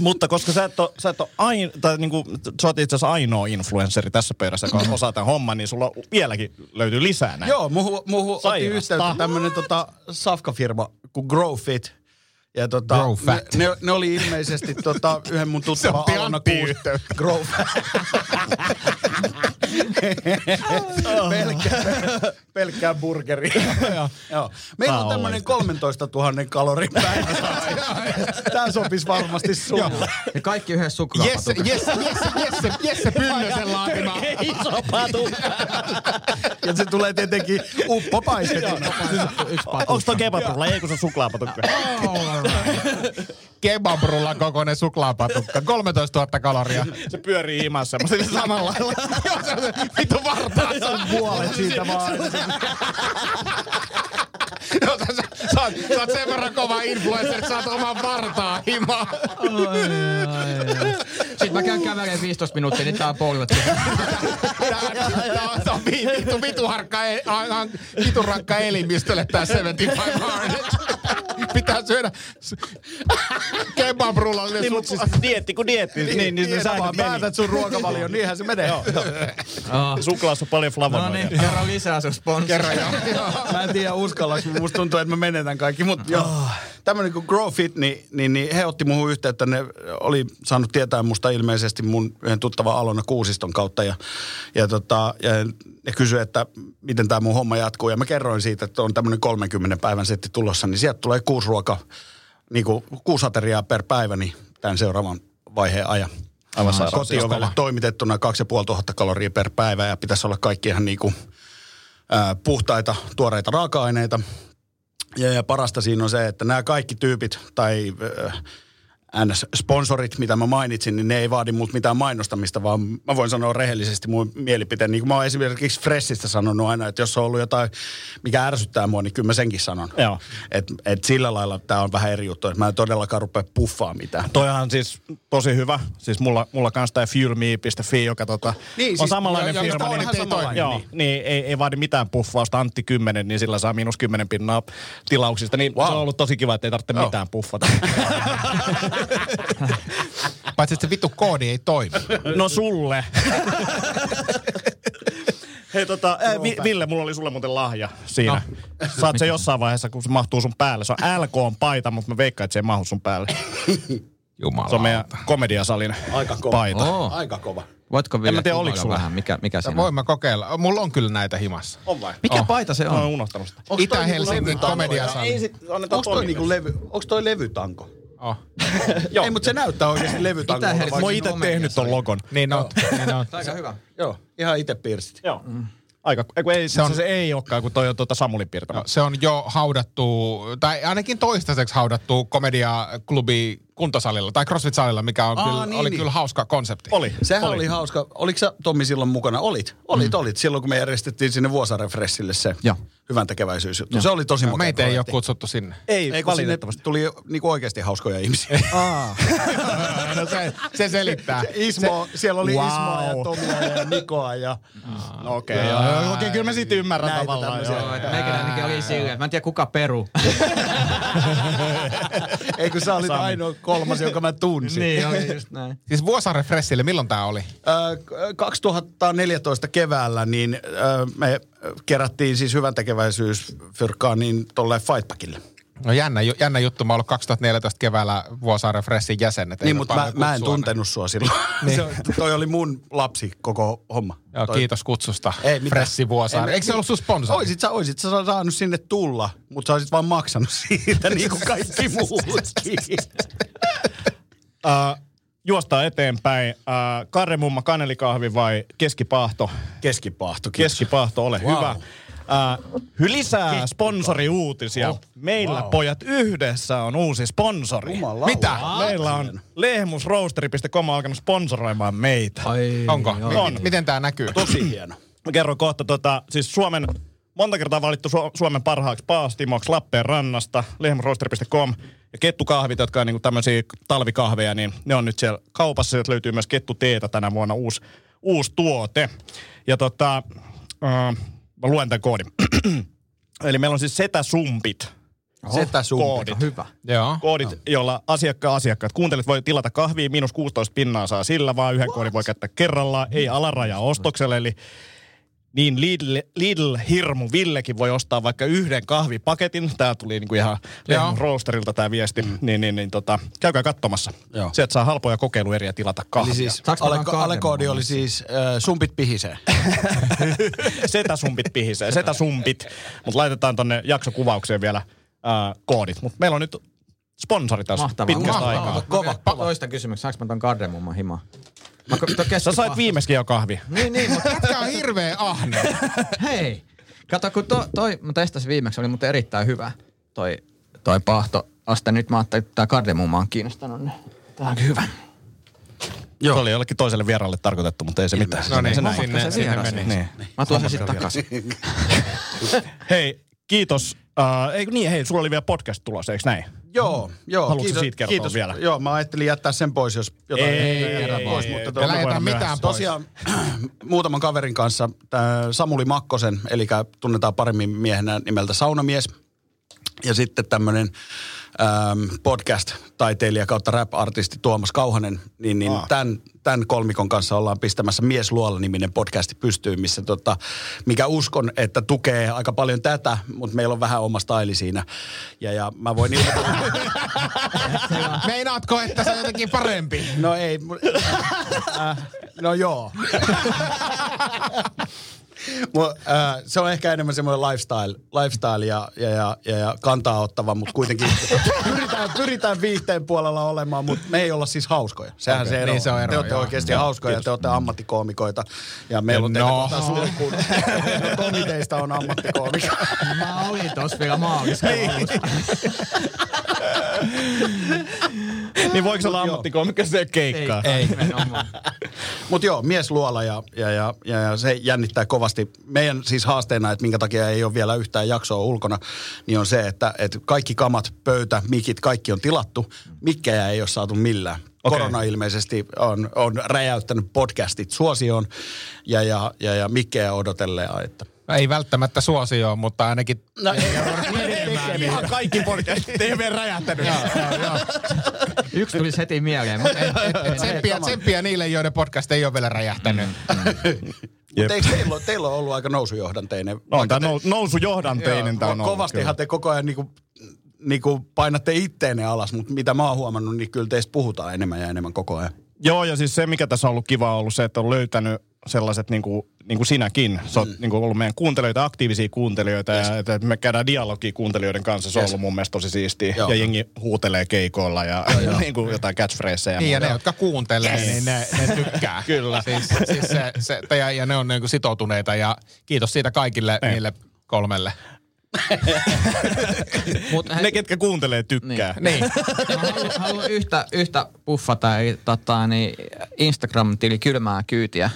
S4: Mutta koska sä et ole, sä et ole ain, tai niinku, sä oot itse asiassa ainoa influenssari tässä pöydässä, joka osaa tämän homman, niin sulla vieläkin löytyy lisää näin.
S6: Joo, muuhun, muuhun otti yhteyttä tämmönen tota, safkafirma kuin Growfit. Ja tota,
S3: Grow
S6: ne,
S3: Fat.
S6: ne, ne, oli ilmeisesti tota, yhden mun tuttavan Alona
S3: Antti
S6: Kuus-
S3: yhteyttä.
S6: Grow Fat. pelkkää, pelkkää burgeria. Joo. Meillä on
S4: Tää
S6: tämmönen 13 000 kalorin päivä. Tää sopisi varmasti sulle.
S5: Ja kaikki yhdessä
S3: Jesse,
S5: suklaapatukassa.
S3: Jesse, Jesse, Jesse, Jesse Pynnösen laatima.
S4: Iso patu.
S6: Ja se tulee tietenkin
S5: patukka.
S4: Onko toi kebabrulla? Ei kun se on suklaapatukka.
S3: Kebabrulla kokoinen suklaapatukka. 13 000 kaloria.
S4: Se pyörii himassa semmoisen samalla lailla.
S3: Joo, se on se Vittu vartaassa.
S6: Puolet siitä vaan.
S3: Joo, sä, sä, sä, oot, sä oot sen verran kova influencer, että saat oman vartaa himaa.
S5: Sitten mä käyn kävelemään 15 minuuttia, niin tää on polvet.
S3: Tää, on, tää on vi- vittu, vitu, harkka, e- vitu rankka elimistölle tää 75 hard. Pitää syödä kebabrullallinen
S4: Niin, mutta siis dietti kun dietti, niin, niin, niin,
S6: niin sä vaan päätät sun ruokavalio, niinhän se menee.
S4: Suklaassa on paljon
S5: No
S4: flavonoidia.
S5: niin, kerro lisää sun sponsori.
S3: Kerran jo.
S6: Mä en tiedä uskallaks, musta tuntuu, että mä menetän kaikki, mutta joo. Tämmönen kuin Grow Fit, niin, niin, niin he otti muuhun yhteyttä, ne oli saanut tietää musta ilmeisesti mun yhden tuttavan Alona Kuusiston kautta ja, ja, tota, ja ne kysyi, että miten tämä mun homma jatkuu ja mä kerroin siitä, että on tämmöinen 30 päivän setti tulossa, niin sieltä tulee kuusi ruoka, niin kuin kuusi ateriaa per päivä, niin tämän seuraavan vaiheen ajan.
S4: Aivan sairaan.
S6: Kotiovelle toimitettuna 2500 kaloria per päivä ja pitäisi olla kaikki ihan niin kuin, ää, puhtaita, tuoreita raaka-aineita. Ja, ja parasta siinä on se, että nämä kaikki tyypit tai äh, NS-sponsorit, mitä mä mainitsin, niin ne ei vaadi multa mitään mainostamista, vaan mä voin sanoa rehellisesti mun mielipiteen. Niin kuin mä oon esimerkiksi Freshistä sanonut aina, että jos on ollut jotain, mikä ärsyttää mua, niin kyllä mä senkin sanon.
S4: Joo.
S6: Et, et sillä lailla tämä on vähän eri juttu, että mä en todellakaan rupea puffaa mitään.
S4: Toihan siis tosi hyvä. Siis mulla, mulla kans tää fuelme.fi, joka tota,
S6: Niin,
S4: on
S6: siis-
S4: samanlainen
S3: joo, joo,
S4: firma. Niin,
S3: samanlainen,
S4: joo,
S6: niin.
S4: niin. ei, ei vaadi mitään puffausta. Antti 10, niin sillä saa miinus 10 pinnaa tilauksista. Niin wow. se on ollut tosi kiva, että ei tarvitse
S6: Joo.
S4: mitään puffata.
S3: Paitsi että se vittu koodi ei toimi.
S4: no sulle. Hei tota, ää, Vi- Ville, mulla oli sulle muuten lahja siinä. No. Saat se jossain vaiheessa, kun se mahtuu sun päälle. Se on LK on paita, mutta mä veikkaan, että se ei mahdu sun päälle.
S3: Jumala.
S4: Se on meidän komediasalin
S6: Aika kova.
S4: paita.
S5: Oo.
S6: Aika kova.
S5: Voitko vielä
S4: mä tiedä, oliko sulla.
S5: vähän, mikä, mikä siinä on?
S3: Voin mä kokeilla. Mulla on kyllä näitä himassa.
S6: On vai?
S5: Mikä
S3: Oh.
S5: paita se
S4: Mä oon
S5: on?
S4: unohtanut sitä.
S3: Itä-Helsingin
S6: niinku
S3: komediasali.
S4: Ei sit, annetaan
S6: Onko toi, niinku levy, onks toi levytanko?
S3: Oh.
S6: Joo. Ei, mutta se näyttää oikeasti.
S5: Itä-Helsingin
S4: Mä oon itse tehnyt ton logon.
S3: Niin on. Niin on.
S5: Aika hyvä.
S6: Joo, ihan itse piirstit.
S4: Joo. Aika, ei, se,
S3: on-
S4: on, se ei olekaan, kun toi on tuota Samulin piirtämä.
S3: No, se on jo haudattu, tai ainakin toistaiseksi haudattu komediaklubi kuntosalilla tai CrossFit-salilla, mikä on
S6: Aa,
S3: kyllä,
S6: niin,
S3: oli
S6: niin.
S3: kyllä hauska konsepti.
S4: Oli.
S6: Sehän oli.
S4: oli.
S6: hauska. Oliko sä Tommi silloin mukana? Olit. Olit, olit. Silloin kun me järjestettiin sinne Vuosaaren Fressille se
S5: Joo.
S6: hyvän tekeväisyysjuttu. Se oli tosi makea
S3: meitä ei ole kutsuttu sinne.
S4: Ei,
S6: Ei, sinne
S4: valitettavasti.
S6: tuli niinku oikeasti hauskoja ihmisiä.
S3: no se, se selittää.
S6: Ismo, siellä oli
S4: Wow.
S6: Ismoa ja Tomia ja Nikoa ja...
S4: No okei, okay, joo, joo, okei, kyllä mä siitä ymmärrän
S6: Näitä
S4: tavallaan. Joo.
S5: Meikäläinenkin oli silleen, mä en tiedä kuka peru.
S6: Ei kun sä olit ainoa kolmas, jonka mä tunsin.
S5: niin, oli just näin.
S3: Siis Vuosaaren Fressille, milloin tää oli?
S6: Ö, 2014 keväällä niin ö, me kerättiin siis hyvän tekeväisyysfyrkkaan niin tolle Fightbackille.
S3: No jännä, jännä juttu, mä oon ollut 2014 keväällä Vuosaaren Fressin jäsenet.
S6: Niin, mutta mä, mä en tuntenut sua silloin. Niin. Se, toi oli mun lapsi koko homma.
S3: Joo,
S6: toi,
S3: kiitos kutsusta.
S6: Ei mitään.
S3: Fressi Vuosaari.
S6: En-
S3: Eikö se ollut sun sponsori?
S6: Oisit sä, oisit sä saanut sinne tulla, mutta sä olisit vaan maksanut siitä niin kuin kaikki muutkin.
S4: Uh, juostaan eteenpäin. Uh, Karremumma kanelikahvi vai keskipahto?
S6: Keskipahto, kiitos.
S4: Keskipahto, ole
S6: Wow.
S4: hyvä. Uh, lisää sponsoriuutisia. Meillä
S6: Wow.
S4: pojat yhdessä on uusi sponsori.
S6: Jumala.
S3: Mitä?
S4: Meillä on lehmusroasteri.com alkanut sponsoroimaan meitä.
S5: Ai,
S3: Onko?
S5: joo.
S4: On.
S3: mi- miten tää näkyy?
S6: Tosi hieno.
S4: Mä kerron kohta, tota, siis Suomen, monta kertaa valittu Su- Suomen parhaaksi paastimoksi Lappeenrannasta, lehmusroasteri.com ja kettukahvit, jotka on niinku tämmöisiä talvikahveja, niin ne on nyt siellä kaupassa. Sieltä löytyy myös kettuteetä tänä vuonna uusi, uusi tuote. Ja tota, äh, mä luen tämän koodin. Eli meillä on siis setäsumpit.
S6: Setä
S4: Koodit.
S5: Hyvä.
S3: Joo.
S4: Koodit, jolla asiakka asiakkaat kuuntelit voi tilata kahvia, miinus 16 pinnaa saa sillä, vaan yhden koodin voi käyttää kerrallaan, ei alaraja ostokselle, eli niin Lidl, Lidl Hirmu Villekin voi ostaa vaikka yhden kahvipaketin. Tämä tuli niinku ihan
S3: Joo.
S4: Lehmun Roasterilta tämä viesti. Mm. Niin, niin, niin tota, käykää katsomassa.
S6: Joo.
S4: Sieltä saa halpoja kokeilueriä tilata kahvia.
S6: Eli siis
S5: Saanko mä
S6: ale,
S5: vaan
S6: alekoodi oli siis äh, sumpit pihisee.
S4: setäsumpit pihisee, setäsumpit. Mutta laitetaan tonne jaksokuvaukseen vielä ää, koodit. Mutta meillä on nyt sponsori tässä
S5: Mahtavaa.
S4: pitkästä
S5: Mahtavaa.
S4: aikaa.
S6: Kova, kova.
S5: Toista kysymyksiä. Saanko mä ton kardemumman himaa? Mä,
S4: Sä sait viimeiskin jo kahvi.
S5: Niin, niin, mutta
S3: Jätkä on hirveä ahne.
S5: hei. Kato, kun to, toi, mä testasin viimeksi, oli muuten erittäin hyvä toi, toi pahto. Aste nyt mä ajattelin, että tää kardemumma on kiinnostanut. Niin tää on hyvä.
S4: Joo. Se oli jollekin toiselle vieraalle tarkoitettu, mutta ei se mitään.
S3: No niin,
S4: se näin.
S3: sinne,
S5: se
S3: sinne meni.
S4: Niin.
S5: Mä tuon sen sitten takaisin.
S4: Hei, kiitos. Uh, ei, niin, hei, sulla oli vielä podcast tulossa, eikö näin?
S6: Joo, joo.
S4: Haluatko
S6: kiitos,
S4: siitä kertoa
S6: kiitos.
S4: vielä?
S6: Joo, mä ajattelin jättää sen pois, jos jotain
S4: Ei,
S6: jättää
S4: ei,
S6: pois.
S4: ei,
S6: mutta
S4: ei.
S6: tota-
S4: voidaan
S3: mitään pois.
S6: Tosiaan muutaman kaverin kanssa, tää Samuli Makkosen, eli tunnetaan paremmin miehenä nimeltä Saunamies. Ja sitten tämmöinen ähm, podcast-taiteilija kautta rap-artisti Tuomas Kauhanen, niin, niin
S4: Aa.
S6: tämän, tämän kolmikon kanssa ollaan pistämässä Mies Luola-niminen podcasti pystyyn, missä tota, mikä uskon, että tukee aika paljon tätä, mutta meillä on vähän oma staili siinä. Ja, ja mä voin ilmoitella,
S3: Meinaatko, että se on jotenkin parempi?
S6: no ei, mu- äh, no joo. Äh, se on ehkä enemmän semmoinen lifestyle, lifestyle ja, ja, ja, ja, ja kantaa ottava, mutta kuitenkin pyritään, pyritään viihteen puolella olemaan, mutta me ei olla siis hauskoja. Sehän
S3: Okei,
S6: se ero.
S3: niin se on ero,
S6: te olette oikeasti
S3: Joo,
S6: hauskoja, te olette ammattikoomikoita ja meillä on
S3: No.
S6: sulkuun. Tomi teistä on ammattikoomikko.
S5: Mä olin tossa vielä maalissa.
S4: Niin voiko se olla ammattikoomikko se keikkaa?
S5: Ei, nimenomaan.
S6: Mutta joo, mies luola ja, ja, ja, ja, ja se jännittää kovasti. Meidän siis haasteena, että minkä takia ei ole vielä yhtään jaksoa ulkona, niin on se, että, että kaikki kamat, pöytä, mikit, kaikki on tilattu. Mikkejä ei ole saatu millään. Okay. Korona ilmeisesti on, on räjäyttänyt podcastit suosioon ja, ja, ja, ja mikkejä odotellaan. Että.
S3: Ei välttämättä suosioon, mutta ainakin
S6: No, ei,
S4: Ihan kaikki podcastit TV räjähtänyt.
S5: Yksi tulisi heti mieleen. Mutta
S3: tsemppiä, tsemppiä niille, joiden podcast ei ole vielä räjähtänyt.
S6: Mutta eikö teillä, ole- teillä ole ollut aika nousujohdanteinen?
S4: No, on tämä
S6: te-
S4: nousujohdanteinen
S6: Joo,
S4: tämä on
S6: Kovastihan
S4: kyllä.
S6: te koko ajan niinku, niinku painatte itteenne alas, mutta mitä mä oon huomannut, niin kyllä teistä puhutaan enemmän ja enemmän koko ajan.
S4: Joo, ja siis se, mikä tässä on ollut kiva, on ollut se, että on löytänyt sellaiset niin kuin, niin kuin sinäkin. Sä oot
S6: Mm.
S4: niin kuin ollut meidän kuuntelijoita, aktiivisia kuuntelijoita, yes. ja että me käydään dialogia kuuntelijoiden kanssa. Se on
S6: Yes.
S4: ollut mun mielestä tosi siistiä.
S6: Joo.
S4: Ja jengi huutelee keikoilla ja, ja niin kuin jotain catchphraseja.
S3: Niin, ja
S4: muuta.
S3: ne, jotka kuuntelee, yes. niin ne, ne tykkää.
S4: Kyllä.
S3: Siis, siis se, se, ja, ja ne on niinku sitoutuneita, ja kiitos siitä kaikille
S4: Ei.
S3: niille kolmelle.
S5: Mut hei,
S4: Ne, ketkä kuuntelee, tykkää.
S3: Niin.
S5: Mä haluan, haluan yhtä, yhtä puffata, eli tota, niin Instagram-tili kylmää kyytiä.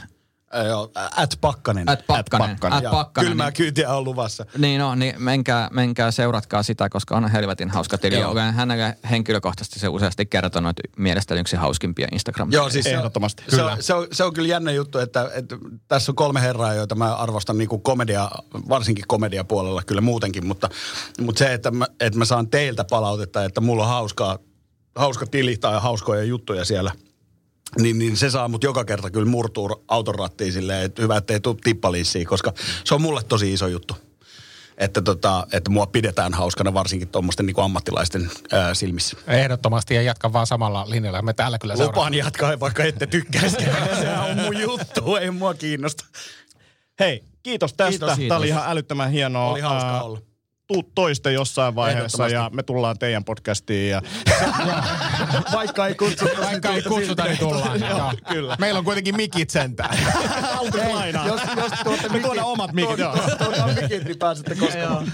S6: Äh, joo, at Pakkanen.
S5: At Pakkanen.
S4: Pakkanen.
S5: At Pakkanen.
S6: Kylmää
S5: niin-
S6: kyytiä on luvassa.
S5: Niin on, niin menkää, menkää seuratkaa sitä, koska on helvetin hauska tili. Olen hänelle henkilökohtaisesti se useasti kertonut, että mielestäni yksi hauskimpia instagram
S6: Joo, siis se,
S4: Ehdottomasti.
S6: Se,
S4: Kyllä.
S6: on, se, on, se on kyllä jännä juttu, että, että tässä on kolme herraa, joita mä arvostan niin kuin komedia, varsinkin komediapuolella kyllä muutenkin, mutta, mutta se, että mä, että mä saan teiltä palautetta, että mulla on hauskaa, hauska tili tai hauskoja juttuja siellä, niin, niin se saa mut joka kerta kyllä murtuu auton rattiin silleen, että hyvä, ettei tule tippalissiin, koska se on mulle tosi iso juttu. Että, tota, että mua pidetään hauskana varsinkin tuommoisten niin ammattilaisten ää, silmissä.
S3: Ehdottomasti, ja jatka vaan samalla linjalla. Me täällä kyllä seuraamme.
S6: Lupaan jatkaa, vaikka ette tykkäisi. Sehän on mun juttu, ei mua kiinnosta.
S4: Hei, kiitos tästä.
S5: Kiitos,
S4: Tämä
S5: kiitos.
S4: oli ihan älyttömän hienoa.
S6: Oli hauska
S4: Ää,
S6: olla.
S4: Tuu toiste jossain vaiheessa ja me tullaan teidän podcastiin. Ja...
S6: Vaikka ei kutsuta.
S3: Vaikka ei kutsuta, niin tullaan. Joo.
S4: Kyllä.
S3: Meillä on kuitenkin mikit sentään.
S4: lainaa.
S6: Jos, jos tuotte
S4: Me tuodaan omat mikit. joo.
S6: Tuodaan mikit, niin pääsette koskemaan.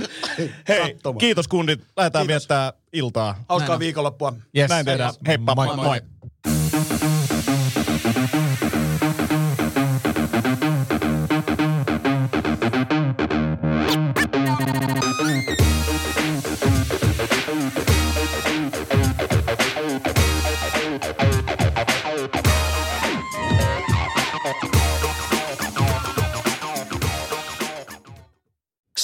S4: Hei,
S6: Katsomaan.
S4: kiitos kundit. Lähdetään
S6: Kiitos.
S4: viettää iltaa.
S6: Hauskaa viikonloppua.
S3: Yes.
S4: Näin tehdään. Heippa.
S3: Moi.
S4: Moi.
S3: moi.
S4: moi.